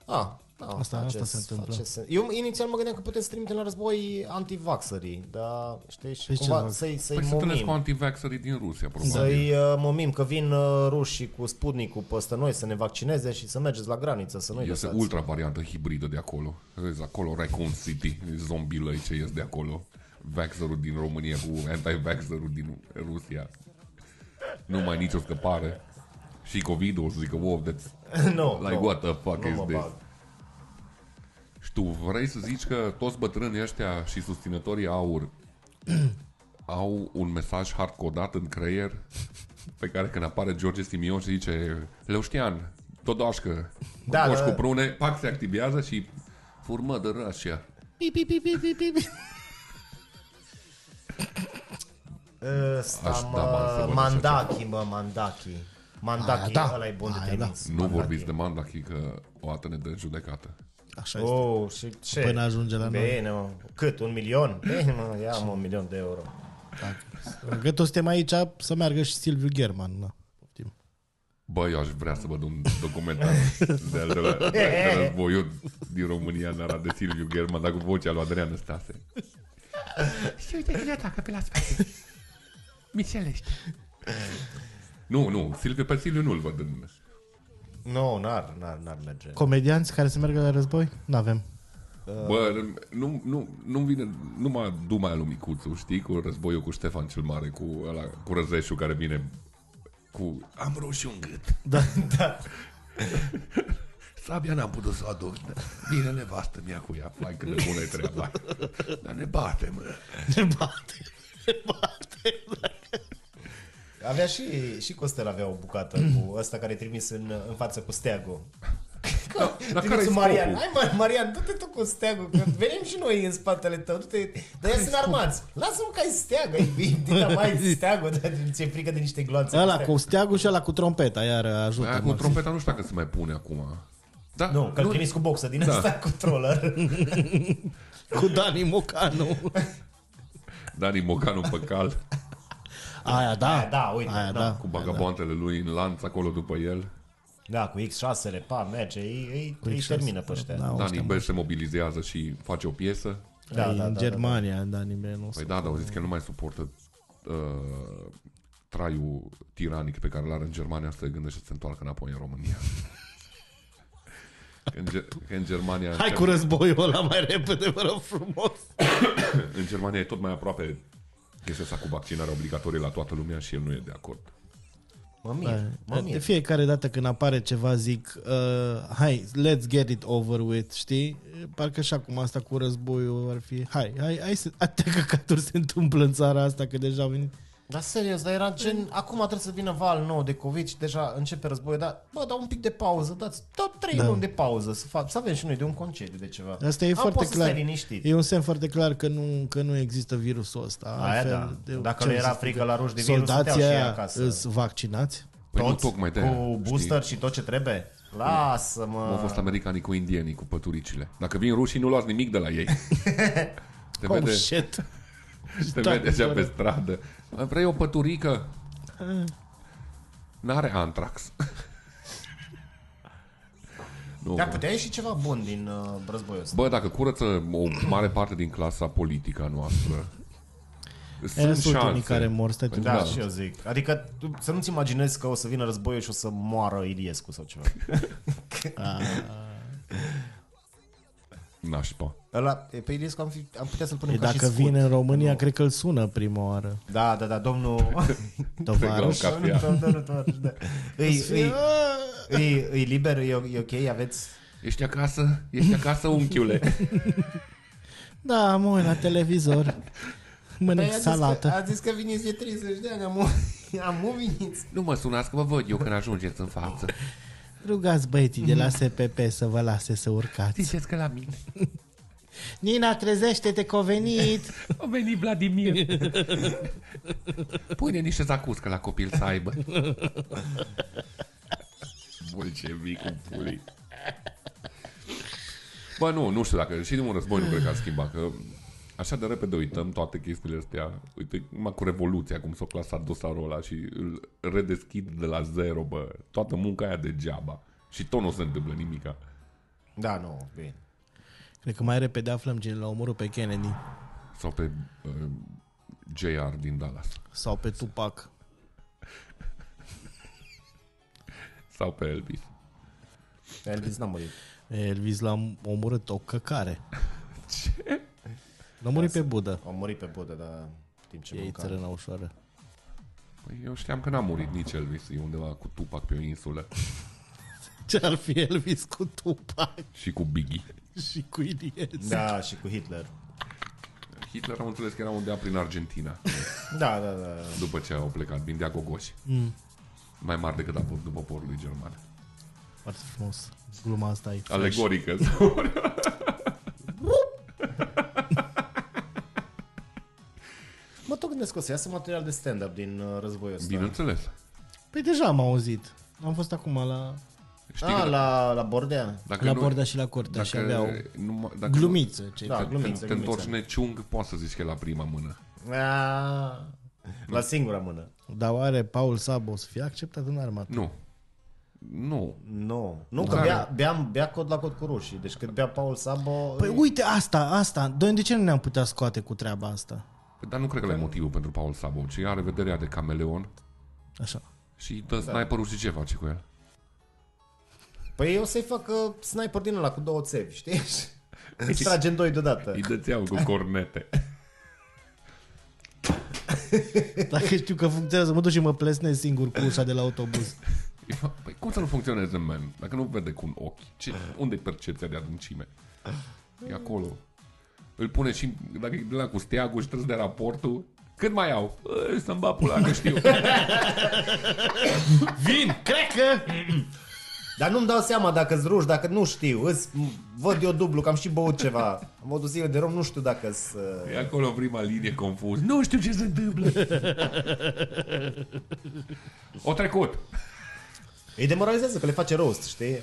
Ah, da, Asta- face- asta se întâmplă. face sens. Eu inițial mă gândeam că puteți să trimite la război antivaxării, dar știi, și Păi ce cumva fac? să-i, să-i Păi se întâlnesc cu momim. antivaxerii din Rusia, probabil. Să-i uh, momim că vin uh, rușii cu Sputnik-ul peste noi să ne vaccineze și să mergeți la graniță, să nu-i Este lăsați. ultra variantă hibridă de acolo. Vezi, acolo Raccoon City, zombilăi ce ies de acolo. Vaxerul din România cu anti-vaxerul din Rusia. Nu mai nicio scăpare. Și COVID-ul o să zică, wow, that's (laughs) no, like no. what the fuck Nu is mă this? bag. Și tu vrei să zici că toți bătrânii ăștia și susținătorii aur (clears throat) au un mesaj hardcodat în creier pe care când apare George Simion și zice Leuștian, Todoașcă, Da, da, da. cu prune, pac se activează și furmă de Russia. Pi, pi, pi, pi, pi, pi, pi. Ăsta, Aș da bani să mă, văd Mandaki, mă, Mandaki. Mandaki, Aia da. ăla e bun de Aia da. trimis. Nu Mandaki. vorbiți de Mandachi că o dată ne dă în judecată. Așa este. Oh, și ce? Până ajunge la noi. Bine, mă. Cât? Un milion? Bine, mă, ia mă, un milion de euro. Că toți suntem aici să meargă și Silviu German. Na. Poftim. Bă, eu aș vrea să văd un documentar de, al de, la, de, de războiul din România în Arad de Silviu German, dar cu vocea lui Adrian Stase. Și uite că ne atacă pe la spate. Mișelești. Nu, nu, Silviu, pe Silviu nu-l văd în... Nu, n-ar, n-ar, n-ar merge. Comedianți care să meargă la război? Nu avem. Bă, nu, nu, nu vine numai Duma lui Micuțu, știi, cu războiul cu Ștefan cel Mare, cu, ăla, cu Răzeșul care vine cu... Am roșu în gât. (laughs) Da. Sabia n-am putut să o aduc. Bine, nevastă mi-a cu ea. Mai cât de bună e treaba. Dar ne bate, mă. Ne bate. Ne bate. Avea și, și Costel avea o bucată cu ăsta care e trimis în, în față cu steagul. Dar (laughs) Trimisul care-i Marian. scopul? Hai mă, Marian, du-te tu cu steagul, că venim și noi în spatele tău. Du-te. Dar ea sunt armați. Lasă-mă că ai steag. Ai (laughs) dita mai steagul, dar ți-e frică de niște gloanțe. Ăla steag. cu steagul și ăla cu trompeta, iar ajută. Aia cu maxim. trompeta nu știu dacă se mai pune acum. Da, Nu, că-l trimis cu boxă din Da. ăsta cu troller. (laughs) Cu Dani Mocanu. Dani Mocanu pe cal, Aia da. Aia da, uite, Aia da. da. cu bagaboantele lui în lanț acolo după el. Da, cu X6-le, pa, merge, îi, îi, îi X6, termină pe ăștia. da. Da, Dani Bel se mobilizează și face o piesă. da, da, în da, Germania, Dani Benu. Păi da, dar au zis că el nu mai suportă uh, traiul tiranic pe care l-are în Germania să se gândește să se întoarcă înapoi în România. (laughs) Că în, Ge- că în Germania Hai cu războiul ăla mai repede, vă rog frumos. (coughs) în Germania e tot mai aproape chestia asta cu vaccinarea obligatorie la toată lumea și el nu e de acord. Mă mir, mă De mir. fiecare dată când apare ceva zic uh, Hai, let's get it over with Știi? Parcă și acum asta cu războiul ar fi Hai, hai, hai să Atâtea căcaturi se întâmplă în țara asta Că deja au venit Dar serios, dar era gen, acum trebuie să vină val nou de COVID și deja începe războiul, dar bă, dau un pic de pauză, dați, dau trei Da. luni de pauză să, fac, să avem și noi de un concediu de ceva. Asta e Am foarte poți să clar stai liniștit. E un semn foarte clar că nu, că nu există virusul ăsta Aia Altfel, da. de- Dacă ce nu era să frică zic, la ruși de virus, Soldații stăteau și ei aia acasă. îs vaccinați Păi nu Toți tocmai de cu booster și tot ce trebuie? Lasă-mă. Au fost americanii cu indienii, cu păturicile. Dacă vin rușii, nu luați nimic de la ei. (laughs) Te Oh vede, shit (laughs) te Da, vede așa da. pe stradă. Mă, Vrei o păturică? N-are antrax. (laughs) nu, Dar putea ieși ceva bun din uh, războiul ăsta. Bă, dacă curăță o mare parte din clasa politică a noastră, Aia sunt sunt unii șanse. care mor Stai tu Da, Da. și eu zic. Adică tu, să nu-ți imaginezi că o să vină războiul și o să moară Iliescu sau ceva. (laughs) Nașpa. Ăla, pe Iliescu am, fi, am putea să-l punem E ca și dacă scut. vine în România, Nu. cred că îl sună prima oară. Da, da, da, domnul... (laughs) Tovarăș. Ca cafea. Domnul, domnul, tovarăș, da. Îi, îți, îi, îi liber, e, e ok, aveți... Ești acasă? Ești acasă, unchiule? (laughs) Da, mă uit la televizor. Mănânc Păi a zis salată. Că, a zis că vine de 30 de ani, am Am moviniți. Nu mă sunați că vă văd eu când ajungeți în față. (laughs) Rugați băieții de la SPP să vă lase să urcați. Ziceți că la mine. (laughs) Nina, trezește-te că a venit. (laughs) A venit Vladimir. (laughs) Pune niște zacuscă la copil să aibă. Bolșevicul pulii. Bă, nu, nu știu dacă... Și din un război nu cred că a schimbat, că așa de repede uităm toate chestiile astea. Uite, numai cu Revoluția, cum s-a clasat dosarul ăla și îl redeschid de la zero, bă. Toată munca aia degeaba. Și tot nu se întâmplă nimica. Da, nu, bine. Cred că mai repede aflăm cine l-a omorât pe Kennedy Sau pe uh, JR din Dallas. sau pe Tupac. (laughs) Sau pe Elvis. Elvis n-a murit. Elvis l-a omorât o căcare. (laughs) Ce? L-a murit pe Budă. A murit pe budă, dar în timp ce Ei mânca. țărâna ușoară. Păi eu știam că n-a murit nici Elvis. E undeva cu Tupac pe o insulă. (laughs) Ce ar fi Elvis cu Tupac Și cu Biggie. (laughs) și cu Ilies? Da, și cu Hitler. Hitler am înțeles că era undeva prin Argentina. (laughs) Da, da, da. După ce au plecat, vindea gogoși. Mm. Mai mari decât a fost după poporului german. Foarte frumos. Gluma asta e fresh. Alegorică. Mă tot gândesc că o să iasă material de stand-up din uh, războiul ăsta. Bineînțeles. Păi deja am auzit. Am fost acum la, Știi Ah, că la, la Bordea. dacă la nu- Bordea și la Cortea și dacă aveau nu, dacă glumiță. Ce Da, Când, glumiță, când te întorci glumiță. neciung, poți să zici că e la prima mână. Ah, la singura mână. Dar oare Paul Sabo o să fie acceptat în armată? Nu. Nu. Nu. Nu, că Da. bea, beam, bea cod la cod cu rușii. Deci când bea Paul Sabo... Păi uite asta, asta. Noi de ce nu ne-am putea scoate cu treaba asta? Păi, Dar nu cred că e motivul pentru Paul Sabo, ci are vederea de cameleon Așa. și dă sniperul și ce face cu el. Păi eu să-i fac uh, sniper din ăla cu două țevi, știi? (laughs) Îi trage în doi deodată. Îi dățeau cu cornete. (laughs) Dacă știu că funcționează, mă duc și mă plesnesc singur cu ușa de la autobuz. (laughs) Păi cum să nu funcționeze, man? Dacă nu vede cu un ochi, ce, unde e percepția de adâncime? E acolo. Îl pune și, dacă e de la cu steagul și trebuie să dea raportul, cât mai au? Ă, Să-mi bat pula, că știu. (laughs) Vin! Cred că... Dar nu-mi dau seama dacă-s ruși, dacă nu știu. Îs, văd eu dublu, că am și băut ceva. Am o zile de rom, nu știu dacă-s... Uh... E acolo prima linie confuz. Nu știu ce se întâmplă. o trecut. Îi demoralizează că le face roast, știi?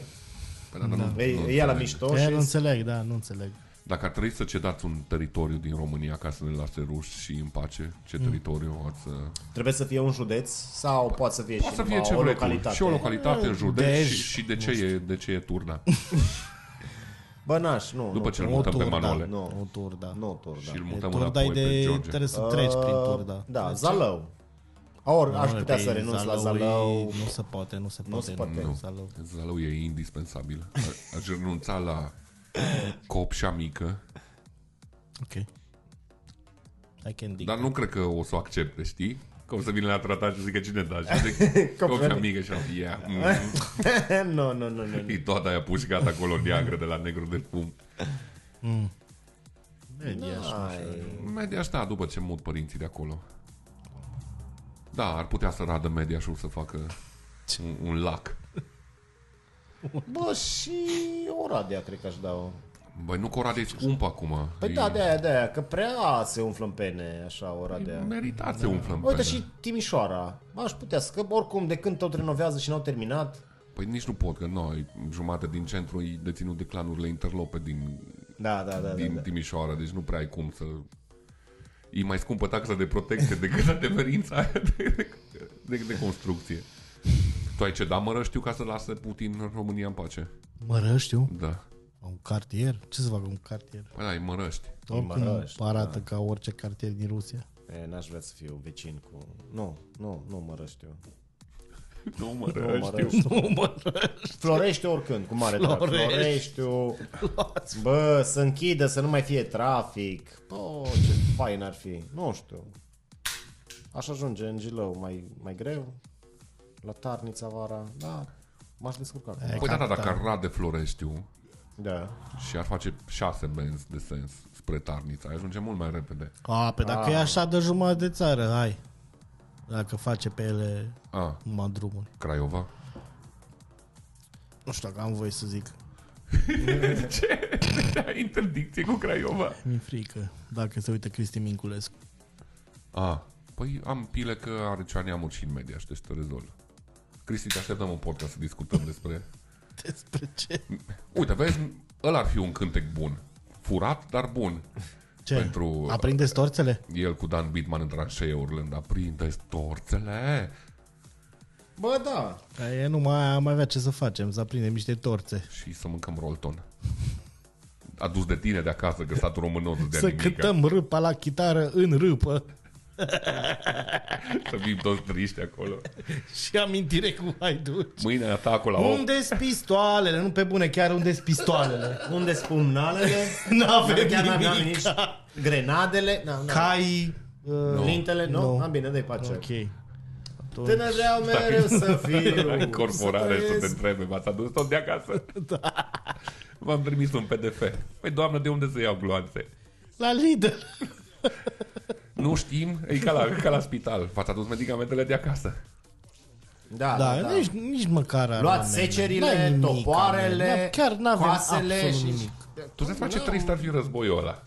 Păi, da, da, nu, Ei, nu e la înțeleg. mișto E, și... nu înțeleg, da, nu înțeleg. Dacă ar trebui să cedați un teritoriu din România ca să ne lase ruși și în pace, ce teritoriu ați... uh, Trebuie să fie un județ sau poate să fie Poate și să fie numai ce o vrei tu. localitate? Și o localitate în județ Dej. și, și de, ce e, de ce e Turda. (laughs) Bă, naș, nu. După nu, ce îl O mutăm pe turda, Manole. Nu. o turda. Nu, Turda. Și îl E mutăm turda înapoi e pe de... George. Trebuie să treci prin turda. Da, Zalău. Ori aș putea să Păi, renunț la Zalău Zalău. e- Nu se poate, nu se Nu poate. se poate. Nu. Zalău. Zalău e indispensabil. A- Aș renunța la copșa mică, Ok. I can dig. dar nu cred că o să o accepte, știi? Că o să vină la tratat și zică cine da. Și zic, (laughs) copșa mică și am yeah. (laughs) mm. Nu, nu, nu, nu. E toată aia pușcată acolo neagră de la negru de fum. Media și Ai. Media asta după ce mut părinții de acolo. Da, ar putea să radă media și să facă un, un lac. Bă, și Oradea cred că aș da-o. Băi, nu că Oradea e scumpă acum. Păi E- da, de aia, de aia, că prea se umflă în pene, așa, Oradea. Meritați să umflăm pe Uite ele. și Timișoara. Aș putea să, că oricum de când tot renovează și n-au terminat. Păi nici nu pot, că noi, jumate din centru e deținut de clanurile interlope din, Da, da, da. da, din da. Timișoara, deci nu prea ai cum să... E mai scumpă taxa de protecție decât (laughs) adeverința aia de, de, de construcție. Tu ai cedat Mărăștiu ca să lasă Putin România în pace? Mărăștiu? Da. Un cartier? Ce să facă un cartier? Păi da, e Mărăști. Oricum Mărăști, arată ca orice cartier din Rusia. E, n-aș vrea să fiu vecin cu... Nu, nu, nu mă răștiu. Nu, Nu Mărăștiu. mă răștiu. Florește oricând, cu mare drag. Florești. Floreștiu. Bă, să închidă, să nu mai fie trafic. Bă, ce fain ar fi. Nu știu. Aș ajunge în Gilău mai, mai greu. La Tarnița vara. Da, m-aș descurca. acum. Păi da, da, dacă ar rade Floreștiu Da. și ar face șase benzi de sens spre Tarnița, ai ajunge mult mai repede. A, pe dacă e așa de jumătate de țară, hai. Dacă face pe ele A, numai drumuri. Craiova. Nu știu dacă am voie să zic. (laughs) Ce? Ai interdicție cu Craiova? Mi-e frică. Dacă se uită Cristi Minculescu. A, păi am pile că are cea neamuri și în media și deci te rezolv. Cristi, te așteptăm în podcast să discutăm despre... (laughs) Despre ce? Uite, vezi, ăla ar fi un cântec bun. Furat, dar bun. Ce? Pentru- Aprinde torțele? El cu Dan Bitman în tranșee urlând, aprinde torțele. Bă, da. Că e nu mai am avea ce să facem, să aprindem niște torțe. Și să mâncăm rolton. Adus de tine de acasă, că statul român nu de Să nimic. cântăm râpa la chitară în râpă (laughs) Să fim toți triști acolo. (laughs) și amintire cu haiduci. Mâine atacul la 8. Unde-s pistoalele? Nu pe bune, chiar unde-s pistoalele? (laughs) Unde spumnalele? N-avem Chiar n-aveam nimic. nici grenadele. Na, na. Cai... Uh, Lintele? Nu? Nu. No. bine, dă-i pace. Ok. Atunci... Tânăr vreau mereu să fiu. La incorporare să, te trăiesc. întrebe, v-ați adus tot de acasă? Da. V-am trimis un PDF. Păi, doamnă, de unde să iau gloanțe? La Lidl. Nu știm, e ca la, ca la spital. V-ați adus medicamentele de acasă. Da, Da, da, da. Nici, nici măcar Luați armament. secerile, N-ai nimic, topoarele, armament. Da, Chiar n-avem coasele absolut și... nimic. Tu să faci ce trist ar fi războiul ăla.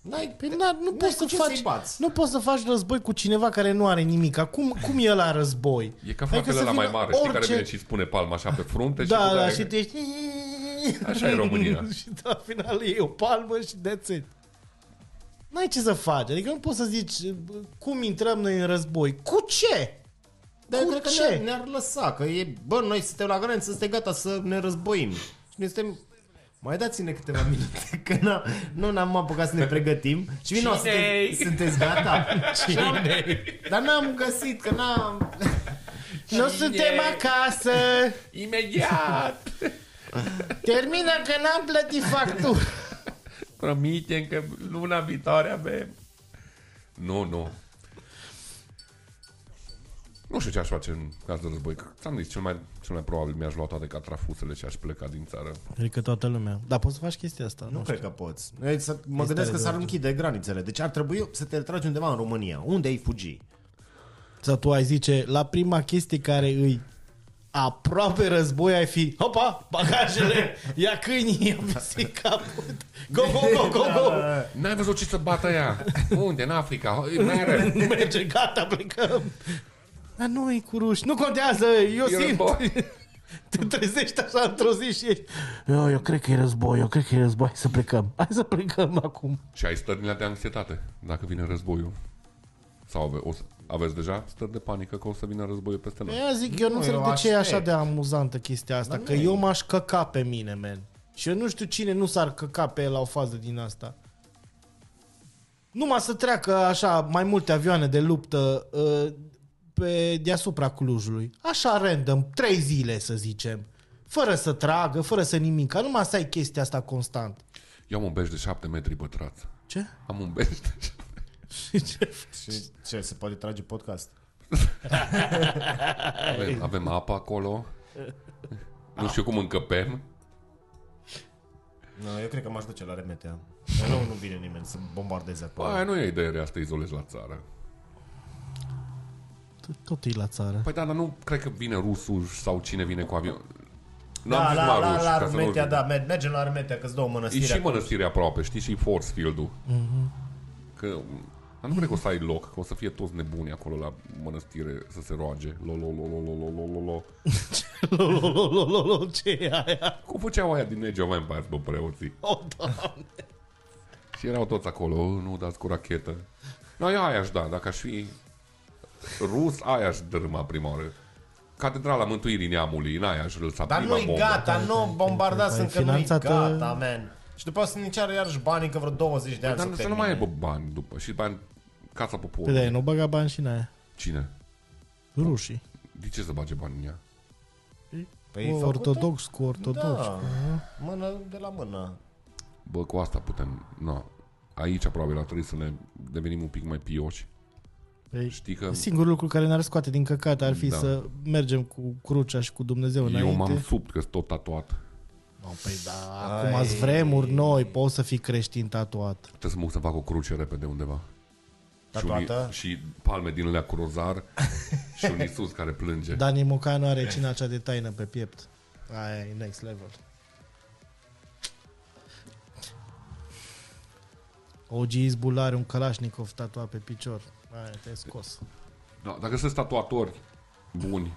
N-ai, Păi na, nu poți să cu ce faci, să-i bați. nu poți să faci război cu cineva care nu are nimic. Cum, cum e la război? E ca Adică fratele să ăla mai vină mare, știi, care orice- vine și spune palma așa pe frunte și Da, tu da, dai- și tu ești... Așa e România. (laughs) și la final e o palmă și that's it. N-ai ce să faci. Adică nu poți să zici cum intrăm noi în război. Cu ce? Dar eu Cu cred că ce? ne-ar, ne-ar lăsa, că e, bă, noi suntem la graniță, suntem gata să ne războim. Și noi suntem, mai dați-ne câteva minute, (laughs) că n nu ne-am apucat să ne pregătim. Și vino, sunteți, sunteți gata? (laughs) Cine? Dar n-am găsit, că n-am... (laughs) Nu suntem acasă. Imediat! Termină că n-am plătit factură. Promitem că luna viitoare avem. Nu, nu. Nu știu ce aș face în caz de război. Că Ți-am zis, cel mai, cel mai probabil mi-aș lua toate catrafusele și aș pleca din țară. Adică toată lumea. Dar poți să faci chestia asta. Nu cred că poți. Noi Să, mă Este gândesc că de s-ar orice. închide granițele. Deci ar trebui să te retragi undeva în România. Unde ai fugi? Sau tu ai zice, la prima chestie care îi aproape război ai fi, hopa, bagajele, ia câinii, ia pisic caput, go, go, go, go, go. N-ai văzut ce să bată ea? Unde? În Africa? Mere. Nu merge, gata, plecăm. Dar nu e cu ruși, nu contează, eu E simt. război. Te trezești așa într-o zi și ești, eu, eu cred că e război, eu cred că e război, hai să plecăm, hai să plecăm acum. Și ai stările de anxietate dacă vine războiul. Sau ave, o să, aveți deja stări de panică că o să vină războiul peste noi. Eu zic, eu nu Nu, înțeleg eu de ce e așa aștept. de amuzantă chestia asta, Dar că nu e. eu m-aș căca pe mine, man. Și eu nu știu cine nu s-ar căca pe el la o fază din asta. Numai să treacă așa mai multe avioane de luptă uh, pe deasupra Clujului. Așa random, trei zile să zicem. Fără să tragă, fără să nimic. Numai să ai chestia asta constant. Eu am un beș de 7 metri pătrați. Ce? Am un beș de (laughs) Și ce? Și ce, se poate trage podcast? avem, (laughs) avem apă acolo. Nu știu cum încăpem. No, eu cred că m-aș duce la Remetea. Nu, nu vine nimeni să bombardeze acolo. Aia nu e idee rea să te izolezi la țară. Tot e la țară. Păi da, dar nu cred că vine rusul sau cine vine cu avion. Nu da, am zis la, numai la, ruși, la ca să nu- Armetea, da, mer- mergem la Armetea, că-ți dau o E mănăstire și acolo. mănăstirea aproape, știi, și force field-ul. Că dar nu cred că o să ai loc, că o să fie toți nebuni acolo la mănăstire să se roage. Lo, lo, lo, lo, lo, lo, lo, lo. Lolololololo, ce e aia? Cum făceau aia din Age of Empires, bă, preoții? O, doamne. Și erau toți acolo, "Oh, nu dați cu rachetă. No, eu aia aș da, dacă aș fi rus, aia aș dărâma prima oară. Catedrala Mântuirii Neamului, în aia aș lăsa Dar prima nu-i bombă. gata, nu bombardați Păi, încă, nu-i finanțată- gata, man. Și după asta să ne ceară iarăși bani încă vreo 20 de ani Dar să să nu mai aibă bani după. Și bani, casa Păi poporului. da, nu băga bani și în aia. Cine? Rușii. De ce să bage bani în ea? Păi O, e făcută? ortodox cu ortodox. Da, mână de la mână. Bă, cu asta putem... No. Aici probabil ar trebui să ne devenim un pic mai pioși. Păi, Știi că Singurul lucru care ne-ar scoate din căcat ar fi Da. să mergem cu crucea și cu Dumnezeu înainte. eu m-am subt că sunt tot tatuat. No, păi da, Ai. acum ați vremuri noi, poți să fii creștin tatuat. Trebuie să mă duc să fac o cruce repede undeva. Și, un, Tatuată? și palme din alea cu rozar (laughs) și un Isus care plânge. Dani Mocanu are cina acea de taină pe piept. Aia e next level. OG Izbul are un Kalashnikov tatuat pe picior. Aia te-ai scos. Da, dacă sunt tatuatori buni,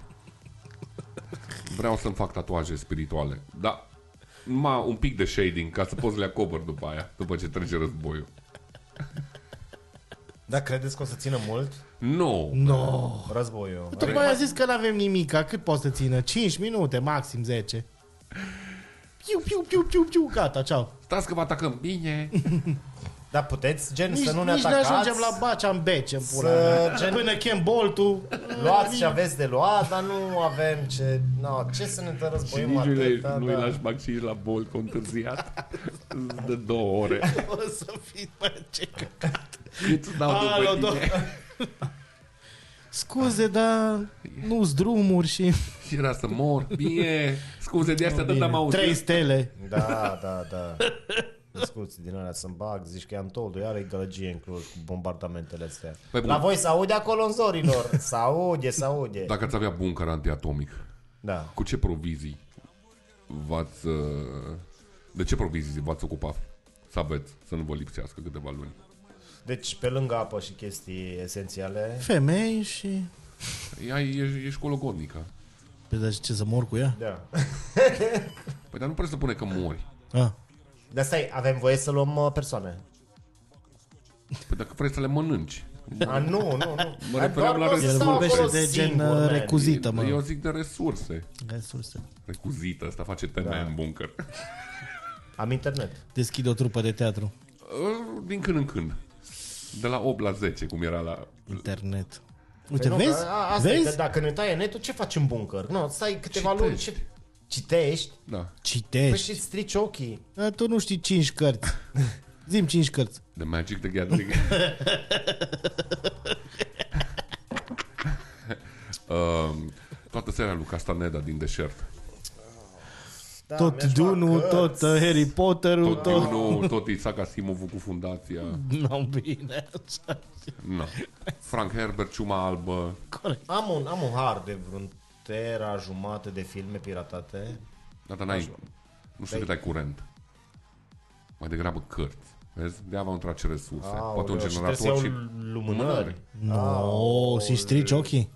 vreau să-mi fac tatuaje spirituale. Da, numai un pic de shading ca să poți să le acopăr după aia, după ce trece războiul. Da, credeți că o să țină mult Nu! No. războiul? Tocmai a zis că n-avem nimic, cât poate să țină? 5 minute, maxim 10. (laughs) Piu, piu, piu, piu, piu, gata, ceau. Stați că vă atacăm bine! (laughs) Da, puteți, gen, Nici, să nu ne nici ne atacați. ajungem la Bacea în bece, în pula Să- mea. gen- Până chem boltul. Luați ce aveți de luat, dar nu avem ce... No, ce să ne Și războim nici nu le, atâta, nu-i da. lași vaccin la bol că întârziat (laughs) de două ore. O să fii, bă, ce căcat. Îți dau Alo, după tine. Scuze, dar nu-s drumuri și... Și era să mor. Bine, scuze de astea, dar am auzit. Trei stele. Da, da, da. Discuții din alea să-mi bag, zici că i-am told iar e gălăgie în Cluj cu bombardamentele astea. Păi bun. La voi se aude acolo în zorilor? (laughs) Se aude, se aude. Dacă ați avea bunker antiatomic, Da. cu ce provizii v-ați... uh, De ce provizii v-ați ocupat să aveți, să nu vă lipsească câteva luni? Deci, pe lângă apă și chestii esențiale, Femei și... Ea e, ești cologodnică. Păi dar ce, să mor cu ea? da. Păi dar nu presupune că mori. Ah. Dar stai, avem voie să luăm uh, persoane. Păi dacă vrei să le mănânci. A, nu, nu, nu. Mă Dar refeream doar la că o să El stau vorbește acolo de gen singur, uh, man. recuzită, mă. Eu zic de resurse. Resurse. Recuzită, asta face teme Da. în bunker. Am internet. Deschid o trupă de teatru. Uh, Din când în când. De la 8 la 10, cum era la... Internet. Uite, Păi nu, vezi? că a- Asta e, vezi? că dacă ne taie netul, ce faci în bunker? Nu, stai câteva luni. Citești. Ce... Citești? Da. Păi Citești. și strici ochii. Dar tu nu știi cinci cărți. (laughs) Zim cinci cărți. The Magic the Gathering. uh, (laughs) toată seria lui Castaneda din deșert. Da, tot mi-aș lua Dune-ul, cărți. tot uh, Harry Potter-ul, Tot, tot... Dune, (laughs) tot Isaac Asimovul cu fundația. Nu, bine. așa. No. Frank Herbert, Ciuma Albă. Corect. Am un, am un har de vreun tera jumate de filme piratate. Da, dar n-ai, nu știu cât ai curent. Mai degrabă cărți. Vezi? De avea un trage resurse. Poate un Aoleu, și generator trebuie și... să iau lumânări. No, și strici ochii.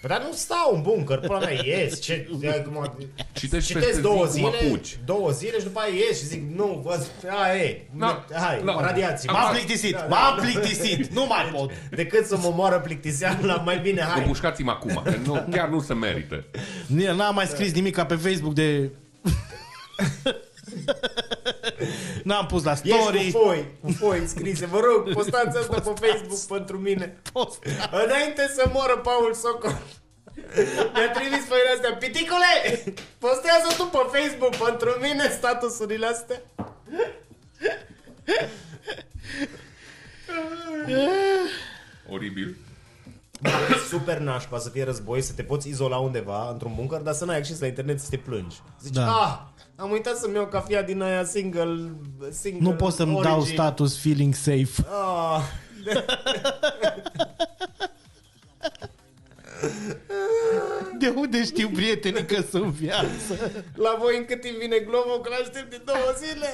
Păi dar nu stau în bunker, până mea ies. Ce, acum, Citești citesc peste două zi cum zile, apuci. două zile și după aia ies și zic, nu, vă, aia e, Da, hai, da. radiații. Am M-am m-am plictisit, Da, m-am plictisit, nu mai pot. Decât să mă moară plictiseala, mai bine, hai. Împușcați-mă acum, că nu, chiar nu se merită. N- N-am mai scris nimic pe Facebook de... (laughs) N-am pus la Ești story. cu foi, cu foi scrise. Vă rog, postați asta pe Facebook pentru mine. Post. Înainte să moară Paul Socol. Mi-a trimis pe astea. Piticule, postează tu pe Facebook pentru mine statusurile astea. Oribil. E super nașpa să fie război, să te poți izola undeva, într-un bunker, dar să n-ai acces la internet să te plângi. Zici, Da. ah, am uitat să-mi iau cafea din aia single, single Nu pot să-mi origin. dau status feeling safe. Ah, De unde știu prietenii că sunt viață? la voi în cât timp vine globul, că l-aștept de două zile.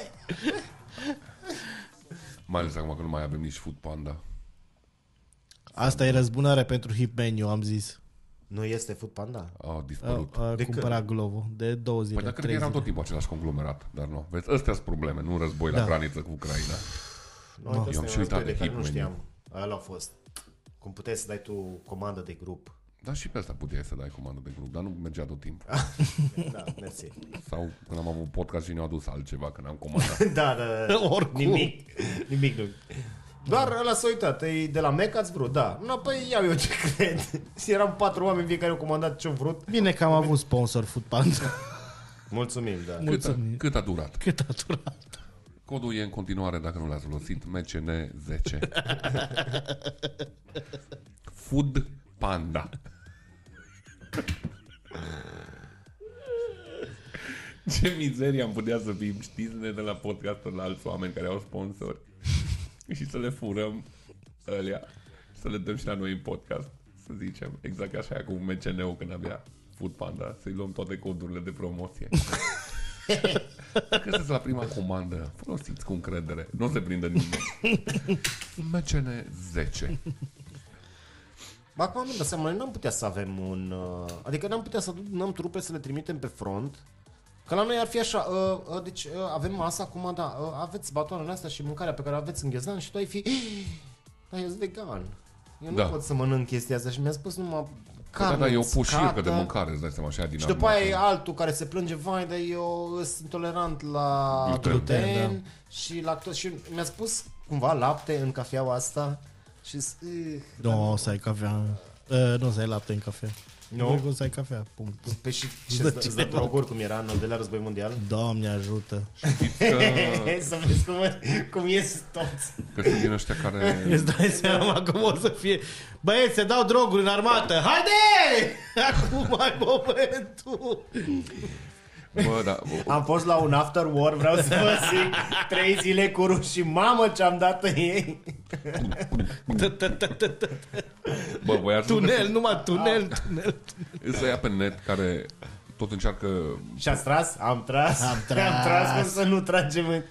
Mai ales acum că nu mai avem nici Food Panda. Asta e răzbunare pentru Hip Menu, am zis. Nu este Food Panda? Au A, dispărut. a De cumpărat Glovo de două zile, Păi dacă trei erau zile. tot timpul același conglomerat, dar nu. Vezi, astea sunt probleme, nu război la Da. graniță cu Ucraina. Nu, Eu uite, am asta și e un uitat aspect de care hit Nu menu. știam. Ăla a fost. Cum puteai să dai tu comandă de grup. Dar și pe asta puteai să dai comandă de grup, dar nu mergea tot timpul. (laughs) Da, mersi. Sau când am avut podcast și ne-au adus altceva, când am comandat. (laughs) da, da, da. (laughs) Oricum. Nimic. Nimic nu. Doar ăla s-a uitat. E de la Mac ați vrut, da. Nu, păi iau (laughs) eu ce cred. Eram patru oameni, fiecare au comandat ce-au vrut. Bine că am avut sponsor Food Panda. (laughs) Mulțumim, da. cât, a, Mulțumim. cât a durat? Cât a durat? Codul e în continuare, dacă nu l-ați folosit, MCN10. (laughs) Food Panda. Ce mizerie am putea să fim, știți, ne de la podcast la alți oameni care au sponsori și să le furăm Ălea. Să le dăm și la noi în podcast. Să zicem. Exact așa ca cu MCN-ul când avea Food Panda. Să-i luăm toate codurile de promoție. (laughs) Dacă sunteți la prima comandă, folosiți cu încredere. Nu se prinde nimeni. MCN 10. Bă, Acum am dat seama, noi n-am putea să avem un... uh, Adică n-am putea să adunăm trupe să le trimitem pe front. Că la noi ar fi așa, uh, uh, deci uh, avem masa acum, da, uh, aveți batoanele astea și mâncarea pe care o aveți în ghezdan și tu ai fi... (gasps) Dar eu sunt vegan. Eu nu Da. pot să mănânc chestia asta și mi-a spus numai Da, carne da, e o pușircă uscată. de mâncare, îți dai seama, așa din Și după aia e armată. altul care se plânge, vai, dar eu sunt intolerant la Gluten. gluten, Gluten, gluten și lactoză. Și mi-a spus cumva lapte în cafeaua asta și s- uh, Nu, o să ai cafea. Uh, nu o să ai lapte în cafea. Nu? Nu o să ai cafea, punct. Pe și ce îți dă- îți dă droguri cum era în al doilea război mondial? Doamne ajută. Știți că, (laughs) să vezi cum, cum ies toți. că sunt din ăștia care... (laughs) Îți dai seama cum o să fie Băieți, se dau droguri în armată Haide! (laughs) Acum ai momentul Bă, da, bă, Am fost la un after war, vreau să vă zic, trei zile cu ruși, mamă ce-am dat în ei. bă voiați Tunel, numai tunel, tunel să ia pe net care tot încearcă Și ați tras? Am tras. Am tras. (laughs) Am tras cum să nu tragem în...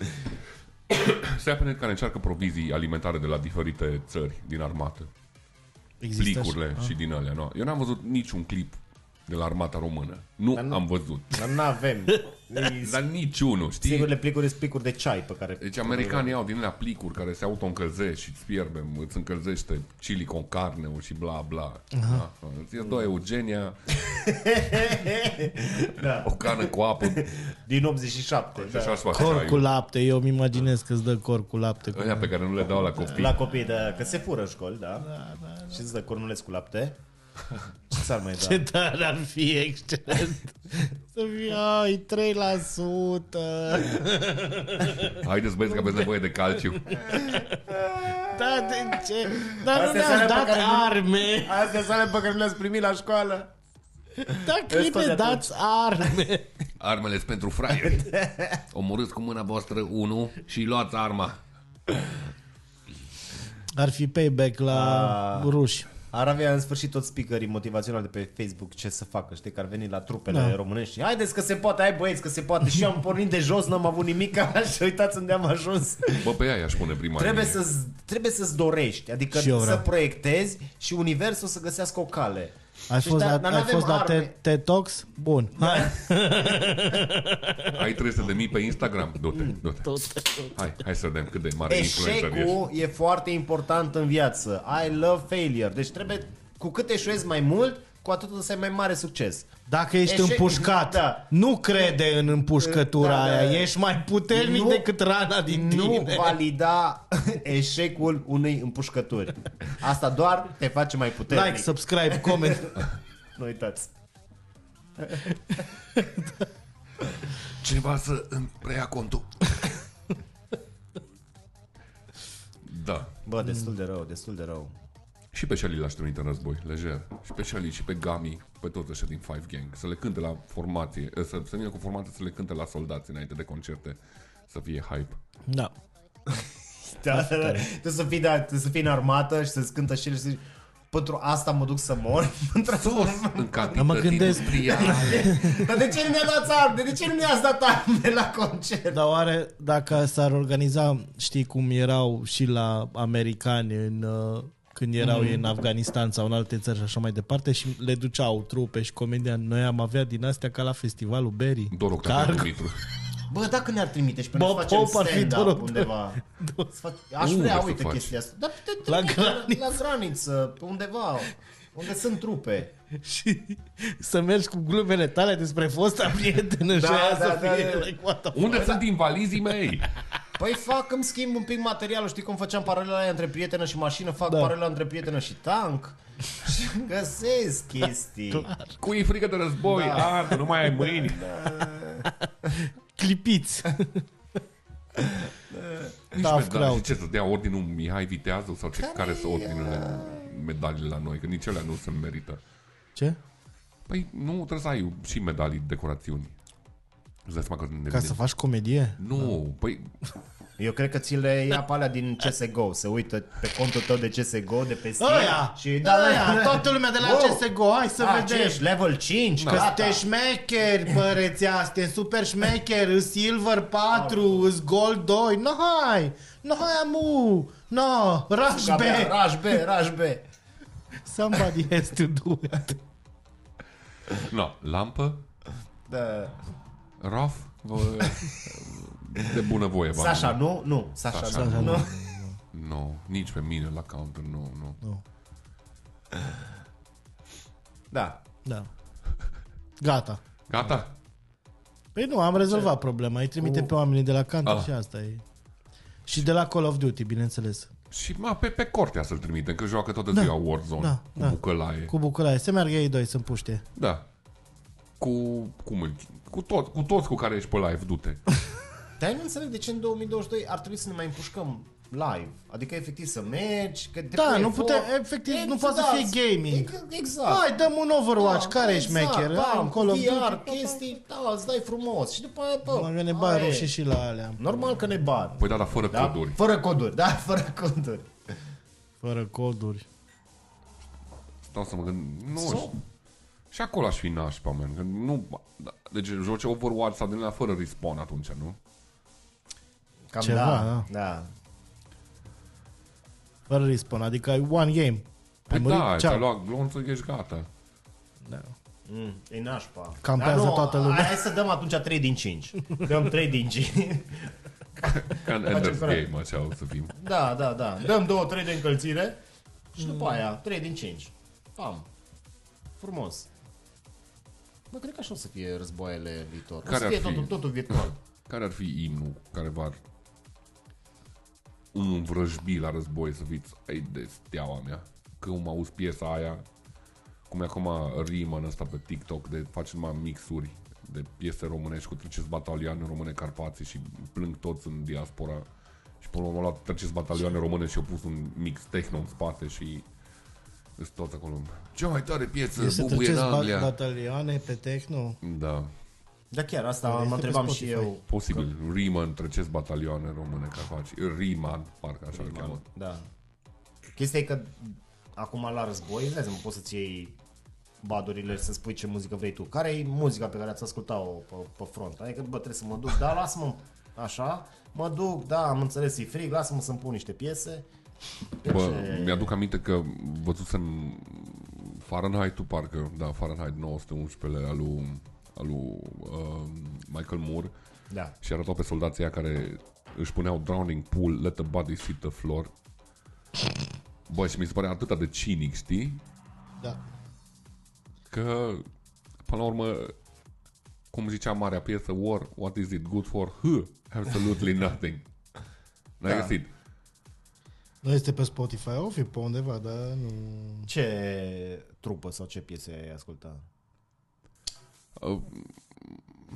să ia pe net care încearcă provizii alimentare de la diferite țări din armată. Există Plicurile și din alea, nu. Eu n-am văzut niciun clip de la armata română. Nu Dar nu- am văzut. Dar nu avem. (laughs) Dar niciunul, știi? Singurele plicuri sunt plicuri de ceai pe care... Deci americanii au din alea plicuri care se auto-încălzește și îți fierbe, îți încălzește chili con carne și bla bla. Da. Îți iei două Eugenia, (laughs) Da. o cană cu apă Din 87. și Da. așa îți face Cor cu ceaiul. lapte, eu îmi imaginez că îți dă cor cu lapte cu... Ăia pe care nu le dau la copii. La copii, da, că se fură în școli, da. da, da, da. Și îți dă cornuleț cu lapte. (laughs) Ce ți-ar mai Ce da? tare ar fi excelent Să fie, ai, 3% (laughs) Haideți băieți că aveți nevoie de calciu. (laughs) Da, de ce? Dar nu Astea sunt alea ne-ați pe dat care nu- arme Astea sunt alea pe care le-ați primit la școală. Dacă Vezi tot de ne atunci. dați arme Armele sunt pentru fraieri. Omorâți cu mâna voastră unul și luați arma. Ar fi payback la Ah. ruși Ar avea în sfârșit toți speakerii motivaționali de pe Facebook ce să facă, știi, că ar veni la trupele Da. românești. Haideți că se poate, hai băieți că se poate. Și eu am pornit de jos, n-am avut nimic, și uitați unde am ajuns. Bă, pe ea i-aș pune prima Trebuie, linie. să trebuie să-ți dorești, adică Și eu să vreau. proiectezi și universul să găsească o cale. Ai Și fost da- la, dar ai n-avem fost la arme. TED- TED Talks? Bun Hai (laughs) Ai 300 de mii pe Instagram? Du-te, du-te. Hai, hai să vedem cât de mare influencer ești. Eșecul e foarte important în viață. I love failure. Deci trebuie, cu cât eșuezi mai mult, cu atât o să ai mai mare succes. Dacă ești Eșec- împușcat da. Nu crede în împușcătura Da, da. aia Ești mai puternic Nu- decât rana din Nu tine valida (laughs) eșecul unei împușcături. Asta doar te face mai puternic. Like, subscribe, comment (laughs) Nu uitați. (laughs) Cineva să îmi preia contul. Da. Bă, destul de rău, destul de rău. Și pe Shelly l-aș trimite în război, lejer. Și pe Shelly și pe Gami, pe toți ăștia din Five Gang. Să le cânte la formație, să, să vină cu formație să le cânte la soldați înainte de concerte. Să fie hype. Da (laughs) Da, da, da. Trebuie să fii, da, trebuie să fii în armată și să-ți cântă și el și să zici, pentru asta mă duc să mor. (laughs) Pentru asta Sus, în cantități mă gândesc- industriale. (laughs) Dar de ce nu ne-a dat arme? De ce nu ne-ați dat arme la concert? Dar oare dacă s-ar organiza, știi cum erau și la americani în, uh, când erau Mm. ei în Afganistan sau în alte țări și așa mai departe și le duceau trupe și comediani. Noi am avea din astea ca la festivalul Berry. Doar Octavian Cargo. Dumitru. Bă, dacă ne-ar trimite și pe noi Bob să facem Hope ar fi stand-up Dorot. undeva. Să fac... Aș Unde vrea, să uite faci? chestia asta. Dar te La trimite graniță. La graniță, pe undeva. Unde sunt trupe. Și să mergi cu glumele tale despre fosta prietenă Da, și aia da, să da, fie da. like, what the Unde sunt invalizii mei? Păi fac, îmi schimb un pic materialul. Știi cum făceam paralela aia între prietenă și mașină? Fac Da. paralela între prietenă și tank. Și găsesc chestii. Cu e frică de război. Da. A, nu mai ai mâini. clipiți. Nici Tough medalii. crowd. Și ce, să dea ordinul Mihai Viteazul? Sau ce, care sunt ordinele medaliile la noi? Că nici alea nu se merită. Ce? Păi nu, trebuie să ai și medalii, decorațiuni. Îți dai seama că ne Ca să faci comedie? Nu, păi Eu cred că ți le ia pe alea din CSGO, se uită pe contul tău de CSGO, de pe Steam Ăia! și Da, ăia, toată lumea de la Wow. CSGO, hai să A, vedem. ce ești? Level 5? Că Gata. sunteți șmecheri, bă, rețea, sunteți super șmecheri, îs Silver 4, îs Gold 2, no hai, no hai amu, no, rush Gata, B, Rush B, Rush B. somebody has to do it. No, lampă, Da. Raf, vă, de bună voie. bani. Sasha, nu? Nu. Sasha, Sasha, nu. nu. nu. Nu, nici pe mine la counter, nu, nu. Da. Da. Gata. Gata? Păi nu, am rezolvat problema, îi trimite Cu- pe oamenii de la Counter Ah. și asta e. Și de la Call of Duty, bineînțeles. Și ma, pe, pe cortea să-l trimitem, că joacă toată Da. ziua Warzone, Da, cu da. bucălaie. Cu bucălaie, să meargă ei doi să împuște. Da. Cu, cum îl, cu, tot, cu toți cu care ești pe live, du-te. (laughs) Dar eu nu înțeleg de ce în 2022 ar trebui să ne mai împușcăm live. Adică efectiv să mergi, că Da, depui nu efort. putem, efectiv, nu poate să fie gaming. Ex- Exact. Hai, dăm un Overwatch, care e șmecher? Exact, Hai, bam, un Call of VR, Duty. chestii, da, îți dai frumos. Și după aia, bă, Mă că ne aia bag e. rușii și la alea. Normal că ne bag. Păi da, dar fără Da? coduri. Fără coduri, da, (laughs) fără coduri. Fără coduri. Stau să mă gând, nu So- știu. Și acolo aș fi nașpa, man. Că nu, da, deci joci Overwatch sau din ăla fără respawn atunci, nu? Cam Ceva, da, da. da. Fără respawn, adică ai one game. Păi Ai murit, da, ceau. ți-ai luat glonțul, ești gata. Da. Mm, e nașpa. Campează Dar nu, toată lumea. Hai să dăm atunci 3 din 5. Dăm 3 din 5. Ca în Ender's corect. Game, așa o să fim. da, da, da. Dăm 2-3 de încălțire și după aia 3 din 5. Pam. Frumos. Bă, cred că așa o să fie războaiele viitor. o Care să ar fie fi? totul, totul virtual. Care ar fi imnul care va un vrăjbi la război să fiți ai de steaua mea. Când auzi piesa aia, cum e acum rimă în ăsta pe TikTok de face numai mixuri de piese românești cu treceți batalioane române Carpații și plâng toți în diaspora. Și până la urmă au luat treceți batalioane române și au pus un mix techno în spate și sunt toți acolo. Cea mai tare piesă, E să bubuie în treceți ba- Anglia. batalioane pe techno. Da, Da, chiar asta Este mă pe întrebam și Spotify. eu. posibil. Riemann, treceți batalioane române Carpații. Riemann, parcă așa îl cheamă. Da. Chestia e că acum la război, vezi, mă, poți să-ți iei badurile să spui ce muzică vrei tu. Care e muzica pe care ați ascultat-o pe, pe front? Adică, bă, trebuie să mă duc, da, lasă-mă așa, mă duc, da, am înțeles, e frig, lasă-mă să-mi pun niște piese. De Bă, ce? mi-aduc aminte că văzusem Fahrenheit-ul, parcă, da, Fahrenheit 911 al lui, al lui uh, Michael Moore Da. și arătau pe soldații aia care își puneau drowning pool, let the body hit the floor. Bă, și mi se pare atât de cinic, știi? Da. Că, până la urmă, cum zicea marea piesă, War, what is it good for? Huh, absolutely nothing. N-ai Da. găsit? Nu este pe Spotify, o fi pe undeva, dar nu... Ce trupă sau ce piese ai ascultat? Uh,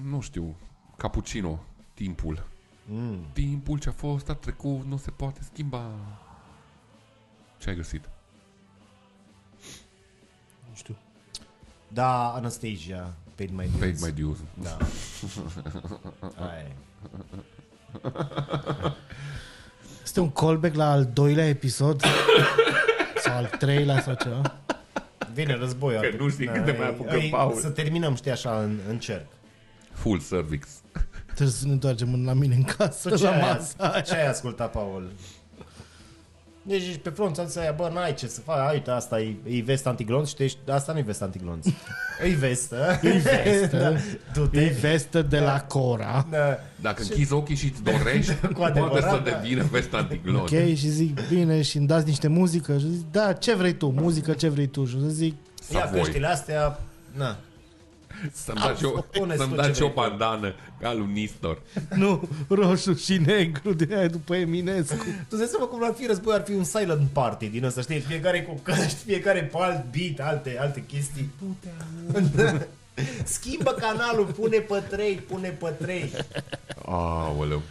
nu știu, Cappuccino, timpul. Mm. Timpul ce a fost a trecut, nu se poate schimba. Ce ai găsit? Nu știu. Da, Anastasia, Paid My Dues. Paid my dues. Da. (laughs) Aia (laughs) e. Este un callback la al doilea episod? (coughs) sau al treilea sau ceva? Vine războiul. Că nu știi când te mai e- apucă e- Paul. Să terminăm, știi, așa, în, în cerc. Full cervix. Trebuie să ne întoarcem în- la mine în casă, Ce la ai, masa aia. ce ai ascultat, Paul? Deci ești pe front, să aia, bă, n-ai ce să faci, uite, asta e, e vest antiglonț și tu ești, asta nu e vest antiglonț. (laughs) e vestă. E vestă. (laughs) Du-te. E vestă de la Cora. Da. Dacă închizi ochii și îți dorești, (laughs) Cu poate adevărat, să da. devină vest antiglonț. Ok, și zic, bine, și îmi dați niște muzică? Și zic, da, ce vrei tu? Muzică, ce vrei tu? Și o să zic, Ia Savoy. căștile astea, na. Să-mi dați o, Pune-ți să-mi tu ce dați o vrei tu. bandană ca lui Nistor. nu, roșu și negru de aia după Eminescu. Tu îți dai seama cum ar fi război, ar fi un silent party din ăsta, știi? Fiecare cu căști, fiecare pe alt beat, alte, alte chestii. Schimbă canalul, pune pe 3, pune pe 3. Aoleu.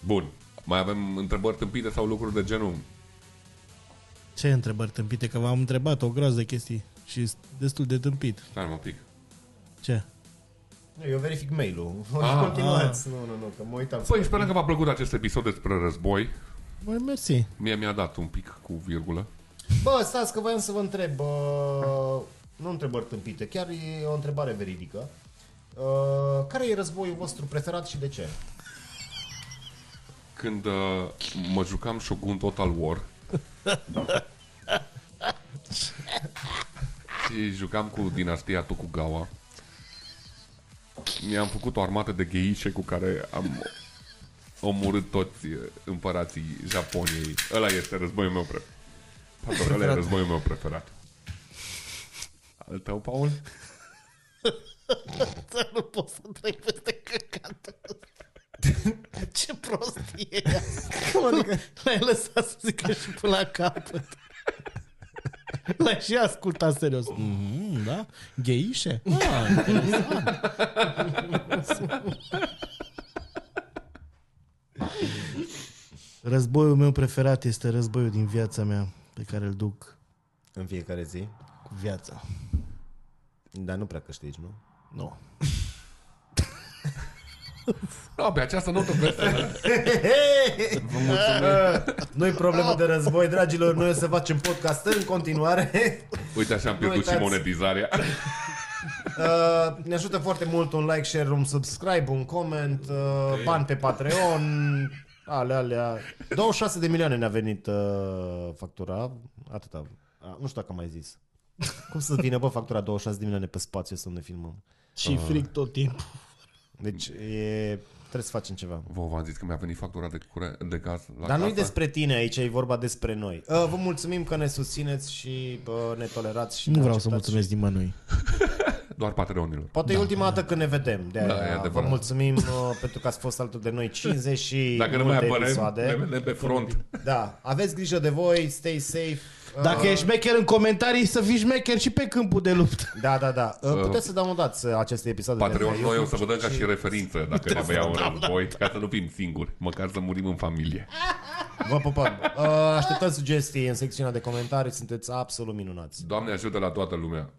Bun. Mai avem întrebări tâmpite sau lucruri de genul? Ce întrebări tâmpite? Că v-am întrebat o groază de chestii și sunt destul de tâmpit. Stai mă un pic. Ce? Eu verific mail-ul. (laughs) Ah. Continuați. Nu, nu, nu, că mă uitam. Păi, sperăm că v-a plăcut acest episod despre război. Băi, mersi. Mie mi-a dat un pic cu virgulă. Bă, stați că voiam să vă întreb. Uh, nu întrebări tâmpite, chiar e o întrebare veridică. Uh, care e războiul vostru preferat și de ce? Când uh, mă jucam Shogun Total War (laughs) și jucam cu dinastia Tokugawa, mi-am făcut o armată de gheișe cu care am omorât toți uh, împărații Japoniei. Ăla este războiul meu preferat. Pardon, ăla e războiul meu preferat. Al tău, Paul? (laughs) Nu pot să trec peste căcatul Ce prostie adică L-ai lăsat să zică și până la capăt L-ai și ascultat serios mm, Da? Gheișe? Ah, interesant. Războiul meu preferat este războiul din viața mea Pe care îl duc În fiecare zi? cu viața Dar nu prea câștigi, nu? Nu (laughs) No, pe această notă veselă. (laughs) Vă mulțumim. Nu-i problemă de război, dragilor. Noi o să facem podcast în continuare. Uite, așa am pierdut și uitați. monetizarea. (laughs) Uh, ne ajută foarte mult un like, share, un subscribe, un comment, uh, bani pe Patreon, ale, alea. 26 de milioane ne-a venit uh, factura, atâta. Uh, nu știu dacă am mai zis. Cum să vină, bă, factura 26 de milioane pe spațiu să ne filmăm? Și fric tot timpul Deci e, trebuie să facem ceva. Vă v-am zis că mi-a venit factura de, cure- de gaz la Dar nu-i casă. despre tine aici, e vorba despre noi. Uh, vă mulțumim că ne susțineți și uh, ne tolerați. Și Nu ne vreau să acceptați. mulțumesc nimănui (laughs) Doar Patreonilor. Poate da. e ultima dată când ne vedem. De Da, e aia. adevărat. Vă mulțumim uh, pentru că ați fost alături de noi 50 și Dacă nu mai multe apărem, episoade. ne vedem pe front. Da, aveți grijă de voi, stay safe. Dacă Uh, ești șmecher în comentarii Să fii șmecher și pe câmpul de luptă Da, da, da. Uh, puteți să downloadați uh, aceste episoade. de Patreon, pe noi o YouTube să vă dăm ca și referință dacă ne vă iau Da, în război, ca să nu fim singuri, măcar să murim în familie. Vă pupăm. Uh, așteptăm sugestii în secțiunea de comentarii, sunteți absolut minunați. Doamne ajută la toată lumea.